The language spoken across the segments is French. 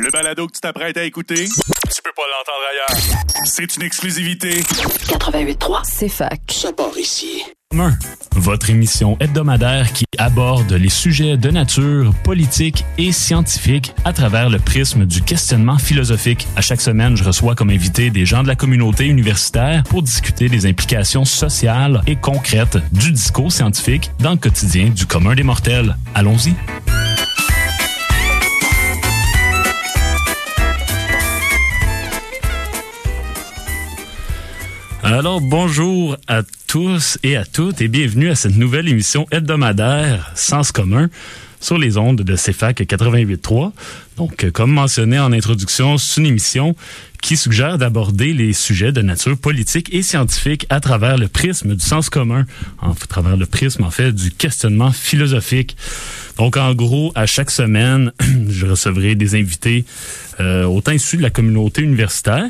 Le balado que tu t'apprêtes à écouter, tu peux pas l'entendre ailleurs. C'est une exclusivité. 88.3, C'est fac. Ça part ici. Commun, votre émission hebdomadaire qui aborde les sujets de nature politique et scientifique à travers le prisme du questionnement philosophique. À chaque semaine, je reçois comme invité des gens de la communauté universitaire pour discuter des implications sociales et concrètes du discours scientifique dans le quotidien du commun des mortels. Allons-y. Alors, bonjour à tous et à toutes et bienvenue à cette nouvelle émission hebdomadaire Sens commun sur les ondes de CFAC 88.3. Donc, euh, comme mentionné en introduction, c'est une émission qui suggère d'aborder les sujets de nature politique et scientifique à travers le prisme du sens commun, à travers le prisme, en fait, du questionnement philosophique. Donc, en gros, à chaque semaine, je recevrai des invités euh, autant issus de la communauté universitaire,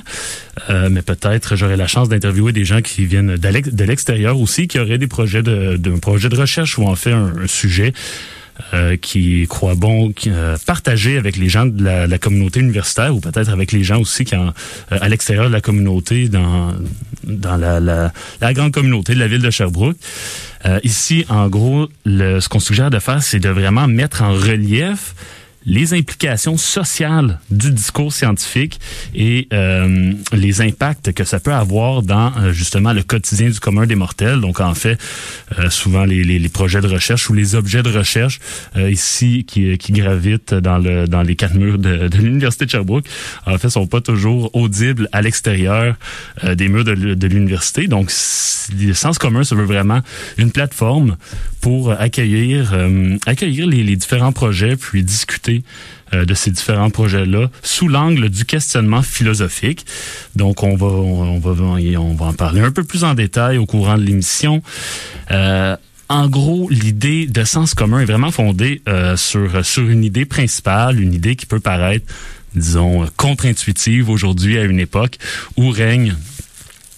euh, mais peut-être j'aurai la chance d'interviewer des gens qui viennent de l'extérieur aussi, qui auraient des projets de, de, projet de recherche ou en fait un sujet euh, qui croit bon euh, partager avec les gens de la, la communauté universitaire ou peut-être avec les gens aussi qui en, euh, à l'extérieur de la communauté dans dans la, la, la, grande communauté de la ville de Sherbrooke. Euh, ici, en gros, le, ce qu'on suggère de faire, c'est de vraiment mettre en relief les implications sociales du discours scientifique et euh, les impacts que ça peut avoir dans euh, justement le quotidien du commun des mortels. Donc en fait, euh, souvent les, les, les, projets de recherche ou les objets de recherche euh, ici qui, qui gravitent dans le dans les quatre murs de, de l'université de Sherbrooke, en fait, sont pas toujours audibles à l'extérieur euh, des murs de, de l'université. Donc le sens commun, ça veut vraiment une plateforme pour accueillir accueillir les, les différents projets puis discuter de ces différents projets-là sous l'angle du questionnement philosophique. Donc, on va, on va, on va en parler un peu plus en détail au courant de l'émission. Euh, en gros, l'idée de sens commun est vraiment fondée euh, sur, sur une idée principale, une idée qui peut paraître, disons, contre-intuitive aujourd'hui à une époque où règne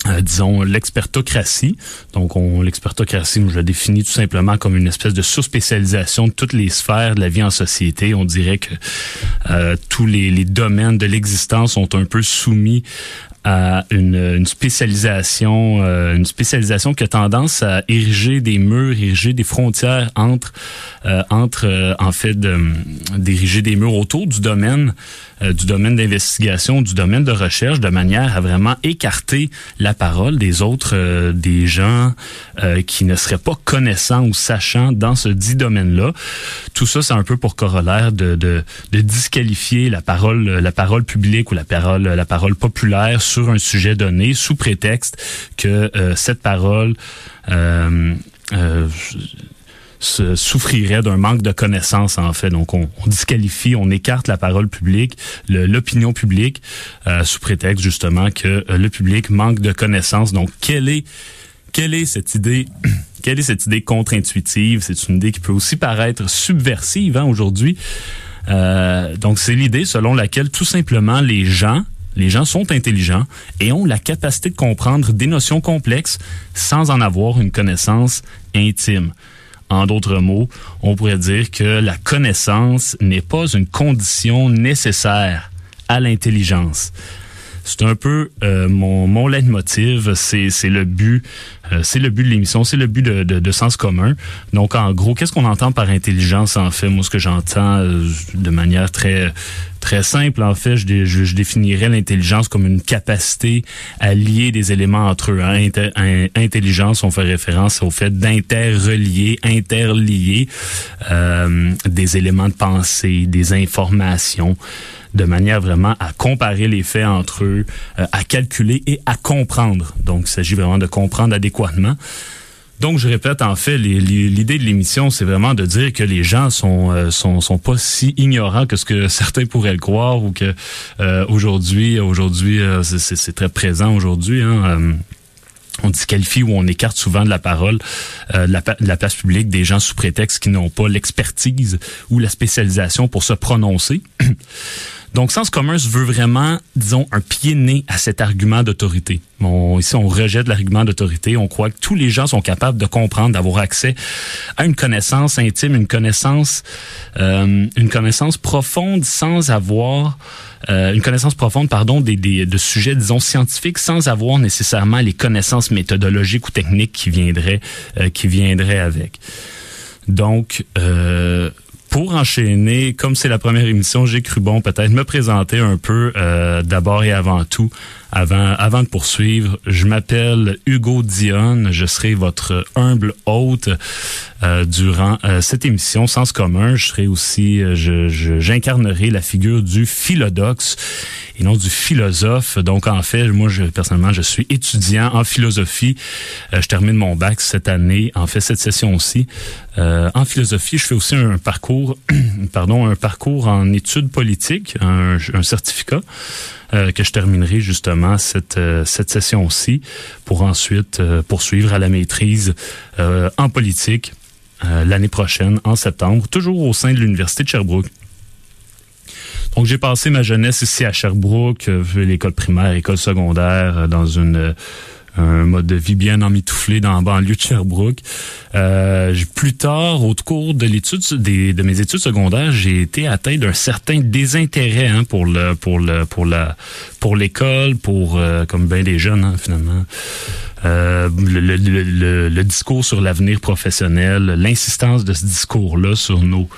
euh, disons l'expertocratie. Donc on l'expertocratie, je la définis tout simplement comme une espèce de sous-spécialisation de toutes les sphères de la vie en société. On dirait que euh, tous les, les domaines de l'existence sont un peu soumis à une, une spécialisation, euh, une spécialisation qui a tendance à ériger des murs, ériger des frontières entre, euh, entre euh, en fait, d'ériger des murs autour du domaine, euh, du domaine d'investigation, du domaine de recherche, de manière à vraiment écarter la parole des autres, euh, des gens euh, qui ne seraient pas connaissants ou sachants dans ce dit domaine-là. Tout ça, c'est un peu pour corollaire de, de, de disqualifier la parole, la parole publique ou la parole, la parole populaire sur un sujet donné sous prétexte que euh, cette parole euh, euh, souffrirait d'un manque de connaissances en fait. Donc on, on, disqualifie, on écarte la parole publique, l'opinion publique euh, sous prétexte justement que euh, le public manque de connaissances. Donc quelle est quelle est cette idée quelle est cette idée contre-intuitive? C'est une idée qui peut aussi paraître subversive hein, aujourd'hui. Euh, donc c'est l'idée selon laquelle tout simplement les gens les gens sont intelligents et ont la capacité de comprendre des notions complexes sans en avoir une connaissance intime. En d'autres mots, on pourrait dire que la connaissance n'est pas une condition nécessaire à l'intelligence. C'est un peu euh, mon, mon leitmotiv, c'est le but, euh, c'est le but de l'émission, c'est le but de, de, de, sens commun. Donc en gros, qu'est-ce qu'on entend par intelligence en fait? Moi, ce que j'entends euh, de manière très très simple, en fait, je, je, définirais l'intelligence comme une capacité à lier des éléments entre eux. Intelligence, on fait référence au fait d'interrelier, interlier euh, des éléments de pensée, des informations de manière vraiment à comparer les faits entre eux, euh, à calculer et à comprendre. Donc, il s'agit vraiment de comprendre adéquatement. Donc, je répète, en fait, l'idée de l'émission, c'est vraiment de dire que les gens sont, euh, sont pas si ignorants que ce que certains pourraient le croire ou que euh, aujourd'hui, aujourd'hui, euh, c'est très présent aujourd'hui. Hein, on disqualifie ou on écarte souvent de la parole euh, de, la, de la place publique des gens sous prétexte qui n'ont pas l'expertise ou la spécialisation pour se prononcer. Donc, sens commun se veut vraiment, disons, un pied né à cet argument d'autorité. Bon, ici, on rejette l'argument d'autorité. On croit que tous les gens sont capables de comprendre, d'avoir accès à une connaissance intime, une connaissance, euh, une connaissance profonde sans avoir euh, une connaissance profonde, pardon, des, des, de sujets, disons, scientifiques, sans avoir nécessairement les connaissances méthodologiques ou techniques qui viendraient, euh, qui viendraient avec. Donc, euh, pour enchaîner, comme c'est la première émission, j'ai cru bon peut-être me présenter un peu euh, d'abord et avant tout avant, avant de poursuivre, je m'appelle Hugo Dion. Je serai votre humble hôte euh, durant euh, cette émission Sens commun. Je serai aussi, euh, je, j'incarnerai la figure du philodoxe et non du philosophe. Donc en fait, moi, je, personnellement, je suis étudiant en philosophie. Euh, je termine mon bac cette année, en fait cette session aussi. en philosophie, je fais aussi un parcours, pardon, un parcours en études politiques, un, un certificat. Euh, que je terminerai justement cette, euh, cette session-ci pour ensuite euh, poursuivre à la maîtrise en politique l'année prochaine, en septembre, toujours au sein de l'Université de Sherbrooke. Donc j'ai passé ma jeunesse ici à Sherbrooke, l'école primaire, école secondaire, dans une un mode de vie bien emmitouflé dans la banlieue de Sherbrooke. Euh, plus tard, au cours de l'étude de mes études secondaires, j'ai été atteint d'un certain désintérêt hein, pour le pour le pour la pour l'école, pour euh, comme bien des jeunes hein, finalement. Euh, le, le, le, le, discours sur l'avenir professionnel, l'insistance de ce discours-là sur nos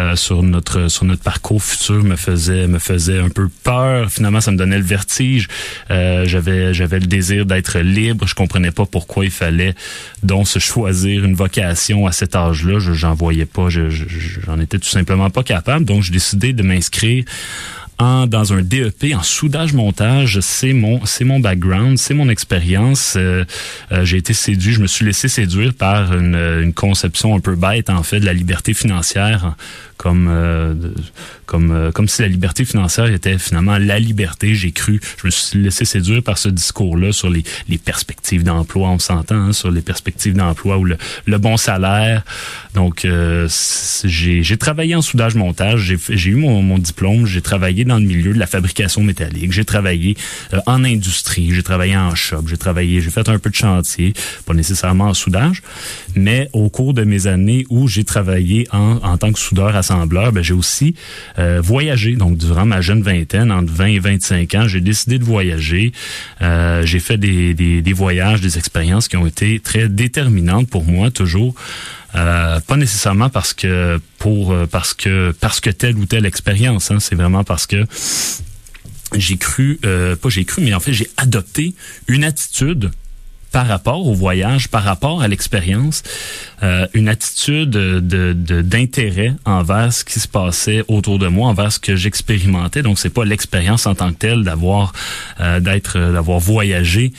euh, sur notre sur notre parcours futur me faisait me faisait un peu peur. Finalement, ça me donnait le vertige. Euh, j'avais j'avais le désir d'être libre. Je comprenais pas pourquoi il fallait donc se choisir une vocation à cet âge-là. Je j'en voyais pas. j'en étais tout simplement pas capable. Donc, j'ai décidé de m'inscrire dans un DEP en soudage montage. C'est mon c'est mon background, c'est mon expérience. Euh, euh, j'ai été séduit, je me suis laissé séduire par une, une, conception un peu bête en fait de la liberté financière comme euh, comme comme si la liberté financière était finalement la liberté. J'ai cru, je me suis laissé séduire par ce discours-là sur les, les perspectives d'emploi. On s'entend hein, sur les perspectives d'emploi ou le, le, bon salaire. Donc j'ai travaillé en soudage montage. J'ai eu mon, mon diplôme. J'ai travaillé dans le milieu de la fabrication métallique. J'ai travaillé euh, en industrie, j'ai travaillé en shop, j'ai travaillé, j'ai fait un peu de chantier, pas nécessairement en soudage, mais au cours de mes années où j'ai travaillé en, en tant que soudeur ben, j'ai aussi euh, voyagé. Donc durant ma jeune vingtaine, entre 20 et 25 ans, j'ai décidé de voyager. Euh, j'ai fait des, des, voyages, des expériences qui ont été très déterminantes pour moi toujours. Euh, pas nécessairement parce que pour parce que parce que telle ou telle expérience. Hein, c'est vraiment parce que j'ai cru, pas j'ai cru, mais en fait j'ai adopté une attitude par rapport au voyage, par rapport à l'expérience, euh, une attitude de, d'intérêt envers ce qui se passait autour de moi, envers ce que j'expérimentais. Donc c'est pas l'expérience en tant que telle d'avoir d'être d'avoir voyagé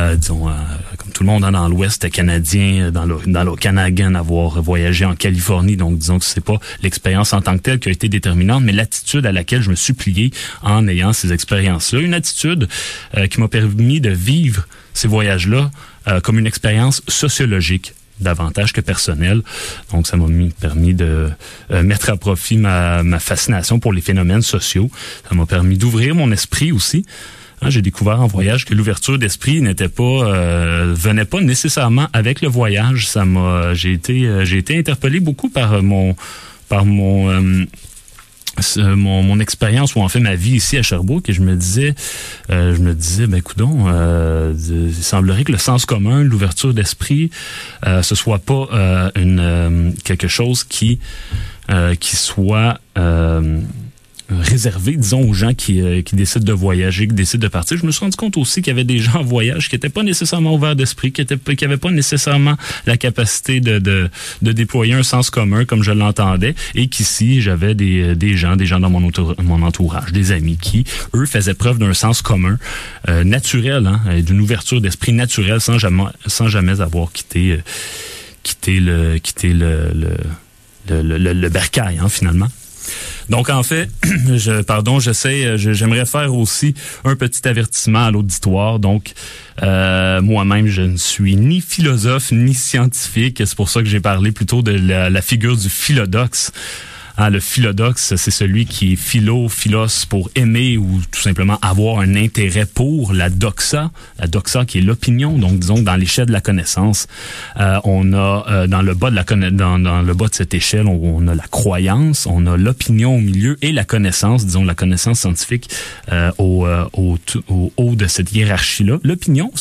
euh, disons, euh, comme tout le monde hein, dans l'Ouest canadien, dans le, dans le Canada, avoir voyagé en Californie. Donc, disons que c'est pas l'expérience en tant que telle qui a été déterminante, mais l'attitude à laquelle je me suis plié en ayant ces expériences-là. Une attitude euh, qui m'a permis de vivre ces voyages-là comme une expérience sociologique davantage que personnelle. Donc, ça m'a permis de mettre à profit ma, ma fascination pour les phénomènes sociaux. Ça m'a permis d'ouvrir mon esprit aussi. Hein, j'ai découvert en voyage que l'ouverture d'esprit n'était pas euh, venait pas nécessairement avec le voyage. Ça m'a j'ai été euh, j'ai été interpellé beaucoup par mon par mon euh, mon, mon expérience ou en fait ma vie ici à Sherbrooke et je me disais je me disais ben coudon il semblerait que le sens commun l'ouverture d'esprit ce soit pas une quelque chose qui qui soit réservé, disons, aux gens qui, euh, qui décident de voyager, qui décident de partir. Je me suis rendu compte aussi qu'il y avait des gens en voyage qui n'étaient pas nécessairement ouverts d'esprit, qui n'avaient qui pas nécessairement la capacité de, de, de, déployer un sens commun comme je l'entendais, et qu'ici, j'avais des, euh, des gens, des gens dans mon, mon entourage, des amis qui, eux, faisaient preuve d'un sens commun euh, naturel, hein, d'une ouverture d'esprit naturelle sans jamais, sans jamais avoir quitté, le, quitté le, le, le, le, le bercail, hein, finalement. Donc en fait, je, pardon, j'essaie, j'aimerais faire aussi un petit avertissement à l'auditoire. Donc euh, moi-même, je ne suis ni philosophe ni scientifique. C'est pour ça que j'ai parlé plutôt de la, figure du philodoxe. Ah, le philodoxe, c'est celui qui est philo, philos pour aimer ou tout simplement avoir un intérêt pour la doxa. La doxa qui est l'opinion, donc disons dans l'échelle de la connaissance, euh, on a euh, dans le bas de la dans, dans le bas de cette échelle, on, a la croyance, on a l'opinion au milieu et la connaissance, disons la connaissance scientifique euh, au, euh, au, au, haut de cette hiérarchie-là. L'opinion,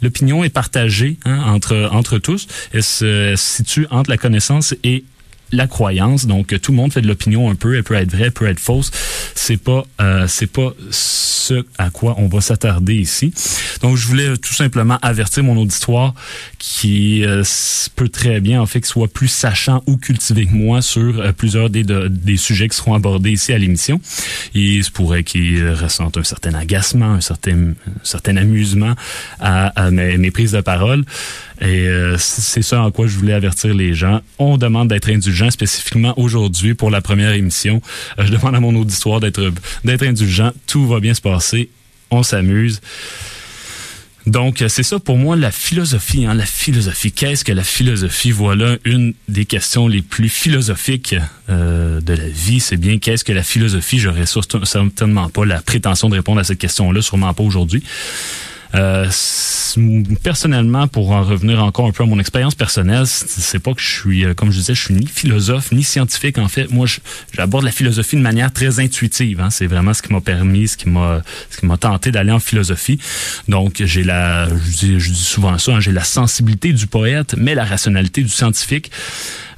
l'opinion est partagée hein, entre entre tous. Elle se situe entre la connaissance et la croyance. Donc tout le monde fait de l'opinion un peu, elle peut être vraie, elle peut être fausse. C'est pas euh, c'est pas ce à quoi on va s'attarder ici. Donc je voulais tout simplement avertir mon auditoire qui euh, peut très bien en fait qu'il soit plus sachant ou cultivé que moi sur euh, plusieurs des des sujets qui seront abordés ici à l'émission. Il se pourrait qu'il ressente un certain agacement, un certain un certain amusement à, mes prises de parole. Et euh, c'est ça en quoi je voulais avertir les gens. On demande d'être indulgent spécifiquement aujourd'hui pour la première émission. Euh, je demande à mon auditoire d'être d'être indulgent. Tout va bien se passer. On s'amuse. Donc, c'est ça pour moi la philosophie. Hein, la philosophie, qu'est-ce que la philosophie? Voilà une des questions les plus philosophiques euh, de la vie. C'est bien qu'est-ce que la philosophie? J'aurais certainement pas la prétention de répondre à cette question-là, sûrement pas aujourd'hui. Euh, personnellement, pour en revenir encore un peu à mon expérience personnelle, c'est pas que je suis, euh, comme je disais, je suis ni philosophe ni scientifique. En fait, moi, j'aborde la philosophie de manière très intuitive. Hein. C'est vraiment ce qui m'a permis, ce qui m'a, ce qui m'a tenté d'aller en philosophie. Donc, j'ai la, je dis, souvent ça, hein, j'ai la sensibilité du poète, mais la rationalité du scientifique.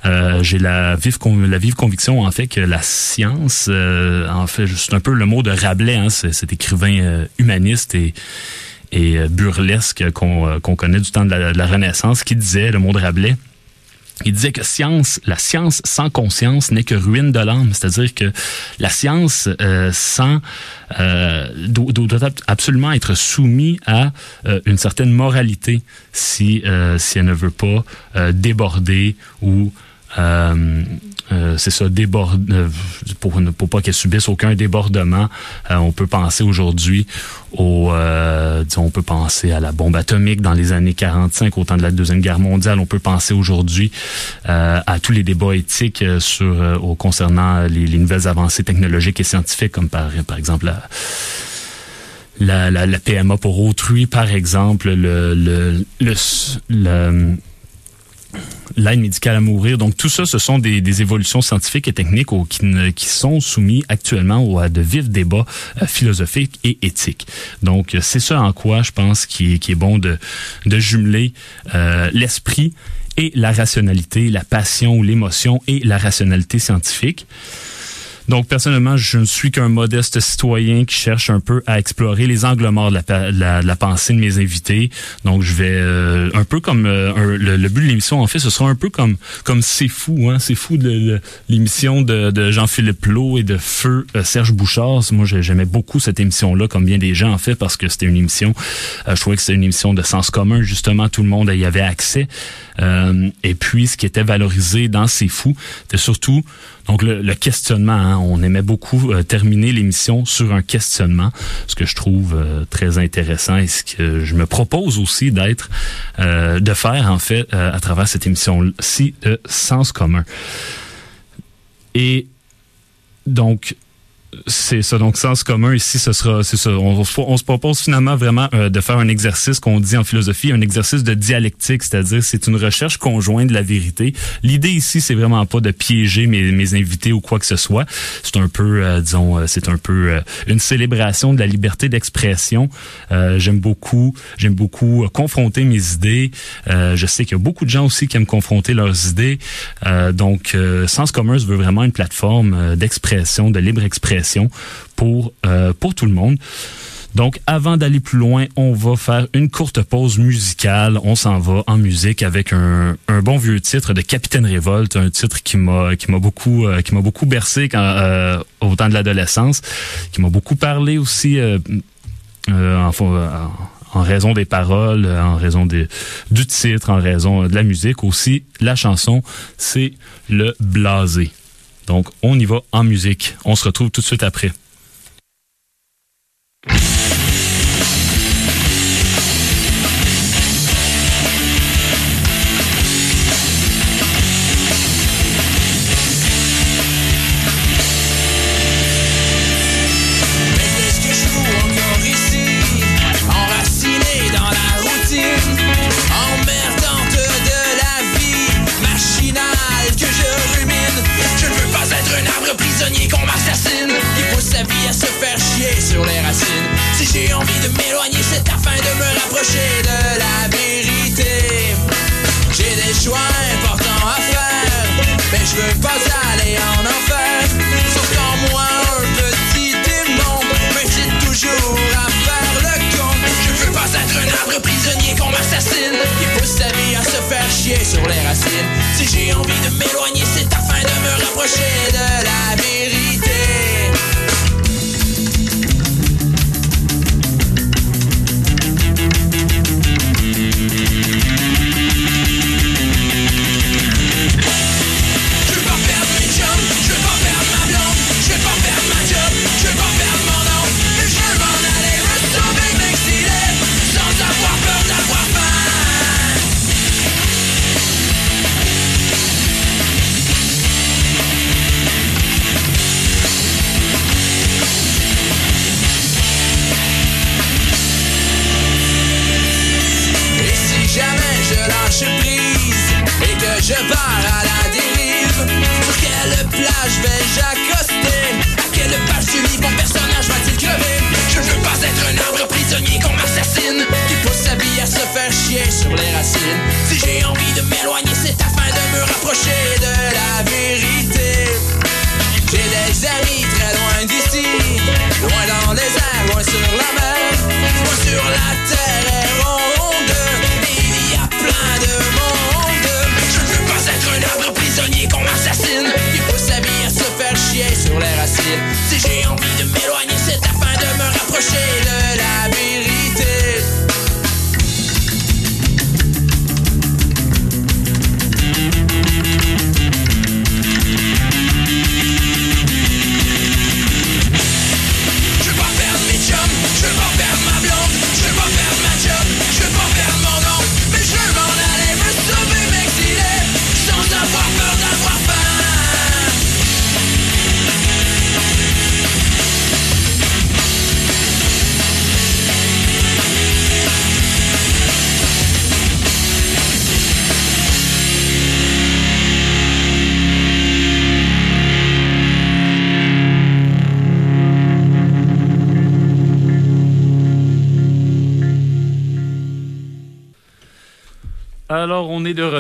Euh, j'ai la vive la vive conviction en fait que la science, euh, en fait, c'est un peu le mot de Rabelais, hein, cet écrivain humaniste et et euh, burlesque qu'on euh, qu'on connaît du temps de la, Renaissance, qui disait, le mot de Rabelais, il disait que science, la science sans conscience n'est que ruine de l'âme, c'est-à-dire que la science euh, sans doit, absolument être soumise à une certaine moralité si si elle ne veut pas déborder ou euh, euh, c'est ça, déborde, euh, pour, pour pas qu'elle subisse aucun débordement. on peut penser aujourd'hui au, disons, on peut penser à la bombe atomique dans les années 45, au temps de la deuxième guerre mondiale. On peut penser aujourd'hui à tous les débats éthiques sur, au, concernant les, les, nouvelles avancées technologiques et scientifiques, comme par, par exemple la, la, la, PMA pour autrui, par exemple, le, le, le, le l'aide médicale à mourir. Donc tout ça, ce sont des, des évolutions scientifiques et techniques qui, qui, sont soumis actuellement à de vifs débats euh, philosophiques et éthiques. Donc c'est ça en quoi je pense qui, qui est bon de, de jumeler euh, l'esprit et la rationalité, la passion ou l'émotion et la rationalité scientifique. Donc, personnellement, je ne suis qu'un modeste citoyen qui cherche un peu à explorer les angles morts de la, la, pensée de mes invités. Donc, je vais euh, un peu comme euh, le, but de l'émission, en fait, ce sera un peu comme comme C'est fou, hein, C'est fou de, l'émission de, de Jean-Philippe Lowe et de Feu euh, Serge Bouchard. Moi, j'aimais beaucoup cette émission-là, comme bien des gens, en fait, parce que c'était une émission, je trouvais que c'était une émission de sens commun, justement, tout le monde y avait accès. et puis, ce qui était valorisé dans C'est fou, c'était surtout donc le, questionnement, hein, on aimait beaucoup euh, terminer l'émission sur un questionnement, ce que je trouve euh, très intéressant et ce que je me propose aussi d'être, euh, de faire en fait à travers cette émission-ci de Sens commun. Et donc, c'est ça. Donc, sens commun ici, ce sera, c'est ça. On, se propose finalement vraiment euh, de faire un exercice qu'on dit en philosophie, un exercice de dialectique, c'est-à-dire c'est une recherche conjointe de la vérité. L'idée ici, c'est vraiment pas de piéger mes, mes invités ou quoi que ce soit. C'est un peu, euh, disons, euh, c'est un peu une célébration de la liberté d'expression. j'aime beaucoup, j'aime beaucoup confronter mes idées. je sais qu'il y a beaucoup de gens aussi qui aiment confronter leurs idées. donc, Sens commun veut vraiment une plateforme d'expression, de libre expression pour, euh, pour tout le monde. Donc, avant d'aller plus loin, on va faire une courte pause musicale. On s'en va en musique avec un, un, bon vieux titre de Capitaine Révolte, un titre qui m'a qui m'a beaucoup euh, qui m'a beaucoup bercé euh, au temps de l'adolescence, qui m'a beaucoup parlé aussi en, en raison des paroles, en raison des, du titre, en raison de la musique aussi. La chanson, c'est le blasé. Donc, on y va en musique. On se retrouve tout de suite après.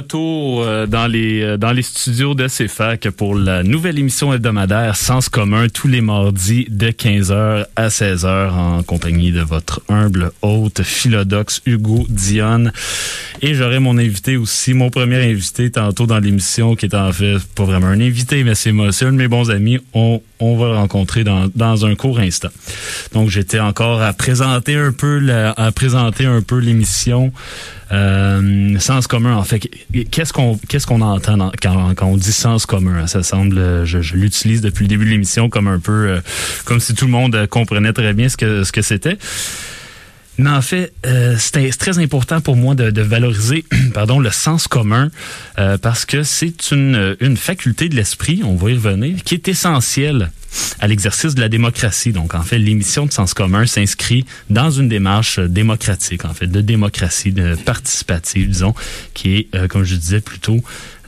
Retour euh, dans les euh, dans les studios de CFAC pour la nouvelle émission hebdomadaire Sens commun tous les mardis de 15h à 16h en compagnie de votre humble hôte philodoxe Hugo Dionne. Et j'aurai mon invité aussi, mon premier invité tantôt dans l'émission qui est en fait pas vraiment un invité, mais c'est un de mes bons amis. On, on va le rencontrer dans, dans un court instant. Donc, j'étais encore à présenter un peu la, à présenter un peu l'émission. Euh, sens commun, en fait, qu'est-ce qu'on qu'est-ce qu'on entend quand, quand on dit sens commun Ça semble, je, je l'utilise depuis le début de l'émission comme un peu, euh, comme si tout le monde comprenait très bien ce que ce que c'était. Mais en fait, euh, c'est très important pour moi de, de valoriser pardon, le sens commun euh, parce que c'est une, une faculté de l'esprit, on va y revenir, qui est essentielle à l'exercice de la démocratie. Donc, en fait, l'émission de Sens commun s'inscrit dans une démarche euh, démocratique, en fait, de démocratie participative, disons, qui est, euh, comme je disais plutôt,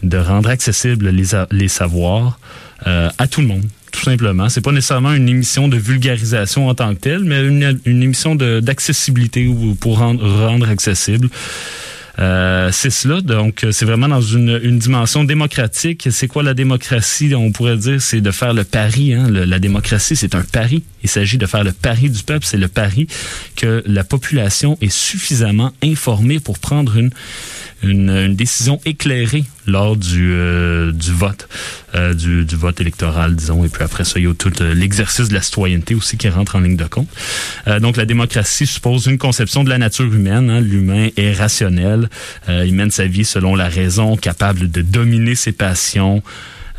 de rendre accessibles les, les savoirs euh, à tout le monde. Tout simplement. C'est pas nécessairement une émission de vulgarisation en tant que telle, mais une, une émission d'accessibilité ou pour rendre, rendre accessible. Euh, c'est cela, donc c'est vraiment dans une, une dimension démocratique. C'est quoi la démocratie? On pourrait dire c'est de faire le pari. Hein? La démocratie, c'est un pari. Il s'agit de faire le pari du peuple. C'est le pari que la population est suffisamment informée pour prendre une une, une décision éclairée lors du, euh, du vote, euh, du, du vote électoral, disons. Et puis après ça, il y a tout euh, l'exercice de la citoyenneté aussi qui rentre en ligne de compte. Euh, donc la démocratie suppose une conception de la nature humaine. hein. L'humain est rationnel. Euh, il mène sa vie selon la raison, capable de dominer ses passions.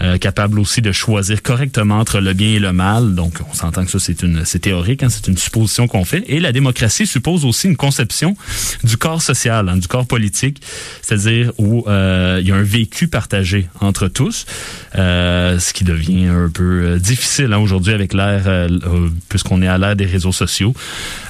Euh, capable aussi de choisir correctement entre le bien et le mal. Donc, on s'entend que ça, c'est une, c'est théorique, hein, c'est une supposition qu'on fait. Et la démocratie suppose aussi une conception du corps social, hein, du corps politique, c'est-à-dire où euh, il y a un vécu partagé entre tous, euh, ce qui devient un peu euh, difficile hein, aujourd'hui avec l'ère, euh, euh, puisqu'on est à l'ère des réseaux sociaux,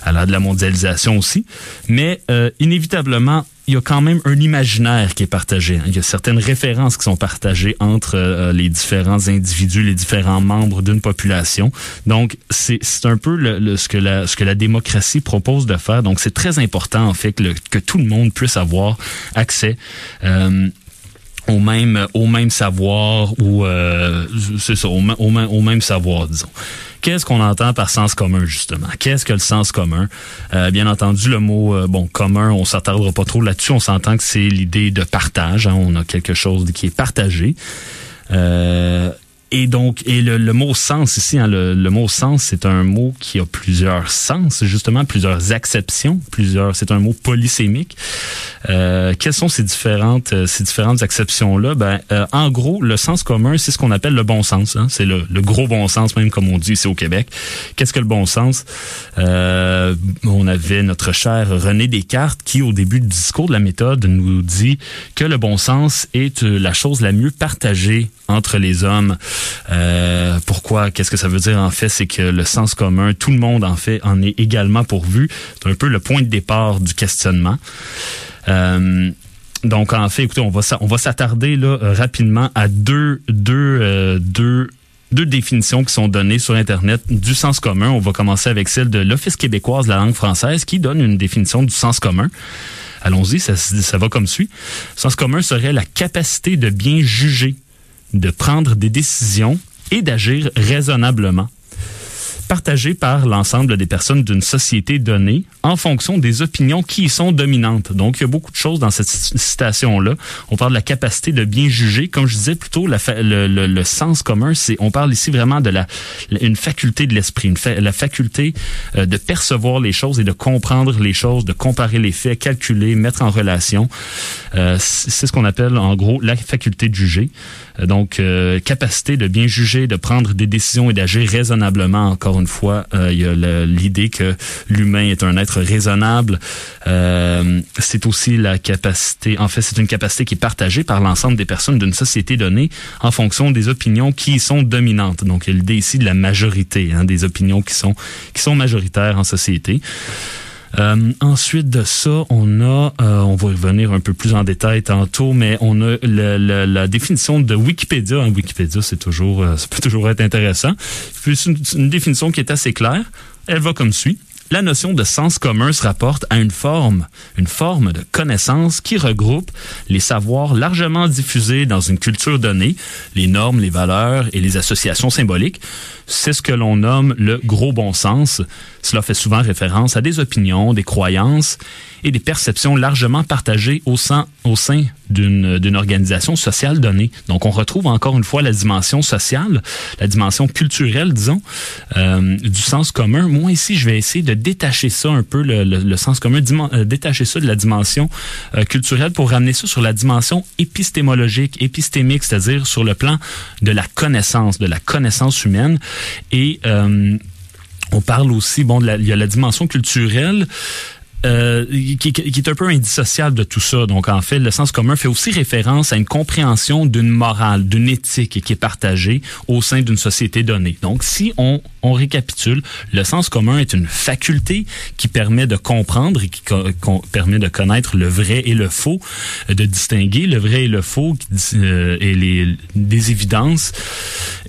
à l'ère de la mondialisation aussi. Mais inévitablement, il y a quand même un imaginaire qui est partagé. hein. Il y a certaines références qui sont partagées entre euh, les différents individus, les différents membres d'une population. Donc, c'est c'est un peu le, le- ce, que la, ce que la démocratie propose de faire. Donc, c'est très important, en fait, que, le- que tout le monde puisse avoir accès. euh, au même au même savoir ou euh, c'est ça au, au, au même savoir disons Qu'est-ce qu'on entend par sens commun, justement? Qu'est-ce que le sens commun? Euh, bien entendu, le mot euh, bon commun, on s'attardera pas trop là-dessus. On s'entend que c'est l'idée de partage. hein. On a quelque chose qui est partagé. Euh, et donc, et le, le mot sens ici, hein, le, le mot sens, c'est un mot qui a plusieurs sens, justement, plusieurs acceptions, plusieurs. C'est un mot polysémique. Euh, quelles sont ces différentes, euh, ces différentes acceptions-là? Ben, euh, en gros, le sens commun, c'est ce qu'on appelle le bon sens. Hein? C'est le, le gros bon sens, même comme on dit ici au Québec. Qu'est-ce que le bon sens? Euh, On avait notre cher René Descartes qui, au début du discours de la méthode, nous dit que le bon sens est euh, la chose la mieux partagée entre les hommes. Euh, pourquoi? Qu'est-ce que ça veut dire en fait? C'est que le sens commun, tout le monde en fait en est également pourvu. C'est un peu le point de départ du questionnement. Euh, donc en fait, écoutez, on va s'attarder là euh, rapidement à euh, deux définitions qui sont données sur Internet du sens commun. On va commencer avec celle de l'Office québécoise de la langue française qui donne une définition du sens commun. Allons-y, ça va comme suit. Sens commun serait la capacité de bien juger, de prendre des décisions et d'agir raisonnablement partagé par l'ensemble des personnes d'une société donnée en fonction des opinions qui y sont dominantes. Donc, il y a beaucoup de choses dans cette citation-là. On parle de la capacité de bien juger. Comme je disais plutôt, la le, le, le, sens commun, c'est on parle ici vraiment de la une faculté de l'esprit, la faculté euh, de percevoir les choses et de comprendre les choses, de comparer les faits, calculer, mettre en relation. Euh, c'est ce qu'on appelle en gros la faculté de juger. Euh, donc, euh, capacité de bien juger, de prendre des décisions et d'agir raisonnablement. Encore une fois, euh, il y a l'idée que l'humain est un être raisonnable. c'est aussi la capacité, en fait, c'est une capacité qui est partagée par l'ensemble des personnes d'une société donnée en fonction des opinions qui sont dominantes. Donc, il y a l'idée ici de la majorité, hein, des opinions qui sont qui sont majoritaires en société. Euh, ensuite de ça, on a, euh, on va revenir un peu plus en détail tantôt, mais on a le, le, la définition de Wikipédia. Hein, Wikipédia, c'est toujours, euh, ça peut toujours être intéressant. C'est une définition qui est assez claire. Elle va comme suit. La notion de sens commun se rapporte à une forme, une forme de connaissance qui regroupe les savoirs largement diffusés dans une culture donnée, les normes, les valeurs et les associations symboliques. C'est ce que l'on nomme le gros bon sens. Cela fait souvent référence à des opinions, des croyances et des perceptions largement partagées au sein, au sein d'une organisation sociale donnée. Donc, on retrouve encore une fois la dimension sociale, la dimension culturelle, disons, euh, du sens commun. Moi, ici, je vais essayer de détacher ça un peu, le, le, le sens commun, euh, détacher ça de la dimension euh, culturelle pour ramener ça sur la dimension épistémologique, épistémique, c'est-à-dire sur le plan de la connaissance, de la connaissance humaine. Et euh, on parle aussi, bon, il y a la dimension culturelle. Euh, qui, qui, est un peu indissociable de tout ça. Donc, en fait, le sens commun fait aussi référence à une compréhension d'une morale, d'une éthique qui est partagée au sein d'une société donnée. Donc, si on, on récapitule, le sens commun est une faculté qui permet de comprendre et qui permet de connaître le vrai et le faux, de distinguer le vrai et le faux euh, et les, des évidences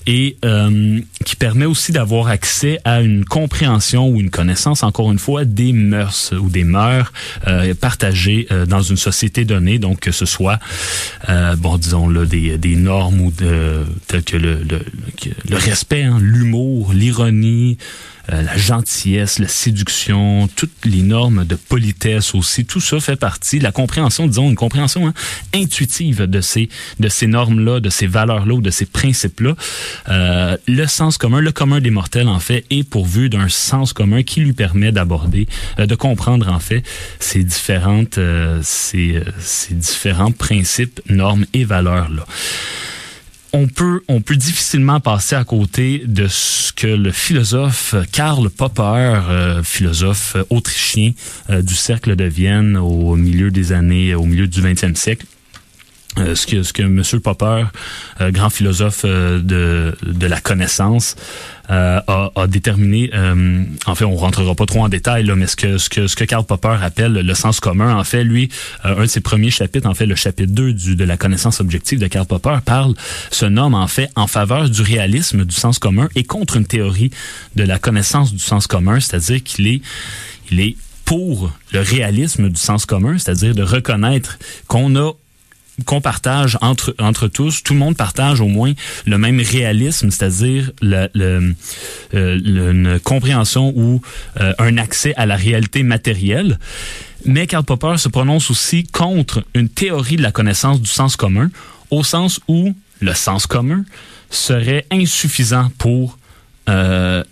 et euh, qui permet aussi d'avoir accès à une compréhension ou une connaissance, encore une fois, des mœurs ou des mœurs euh, partagées euh, dans une société donnée, donc que ce soit, euh, bon, disons, là, des, des normes ou de, telles que le, le, le respect, hein, l'humour, l'ironie, euh, la gentillesse, la séduction, toutes les normes de politesse aussi, tout ça fait partie de la compréhension, disons, une compréhension hein, intuitive de ces, de ces normes-là, de ces valeurs-là de ces principes-là. Euh, le sens commun, le commun des mortels, en fait, est pourvu d'un sens commun qui lui permet d'aborder, euh, de comprendre, en fait, ces différentes, euh, ces, ces différents principes, normes et valeurs-là on peut, on peut difficilement passer à côté de ce que le philosophe Karl Popper, euh, philosophe autrichien euh, du cercle de Vienne au milieu des années, au milieu du 20e siècle, euh, ce que ce que Monsieur Popper, euh, grand philosophe euh, de de la connaissance, euh, a, a, déterminé. en fait, on rentrera pas trop en détail là, mais ce que ce que ce que Karl Popper appelle le sens commun, en fait, lui, un de ses premiers chapitres, en fait, le chapitre 2 du de la connaissance objective de Karl Popper parle, se nomme en fait en faveur du réalisme du sens commun et contre une théorie de la connaissance du sens commun, c'est-à-dire qu'il est il est pour le réalisme du sens commun, c'est-à-dire de reconnaître qu'on a qu'on partage entre entre tous, tout le monde partage au moins le même réalisme, c'est-à-dire le, le, euh, une compréhension ou euh, un accès à la réalité matérielle. Mais Karl Popper se prononce aussi contre une théorie de la connaissance du sens commun, au sens où le sens commun serait insuffisant pour euh,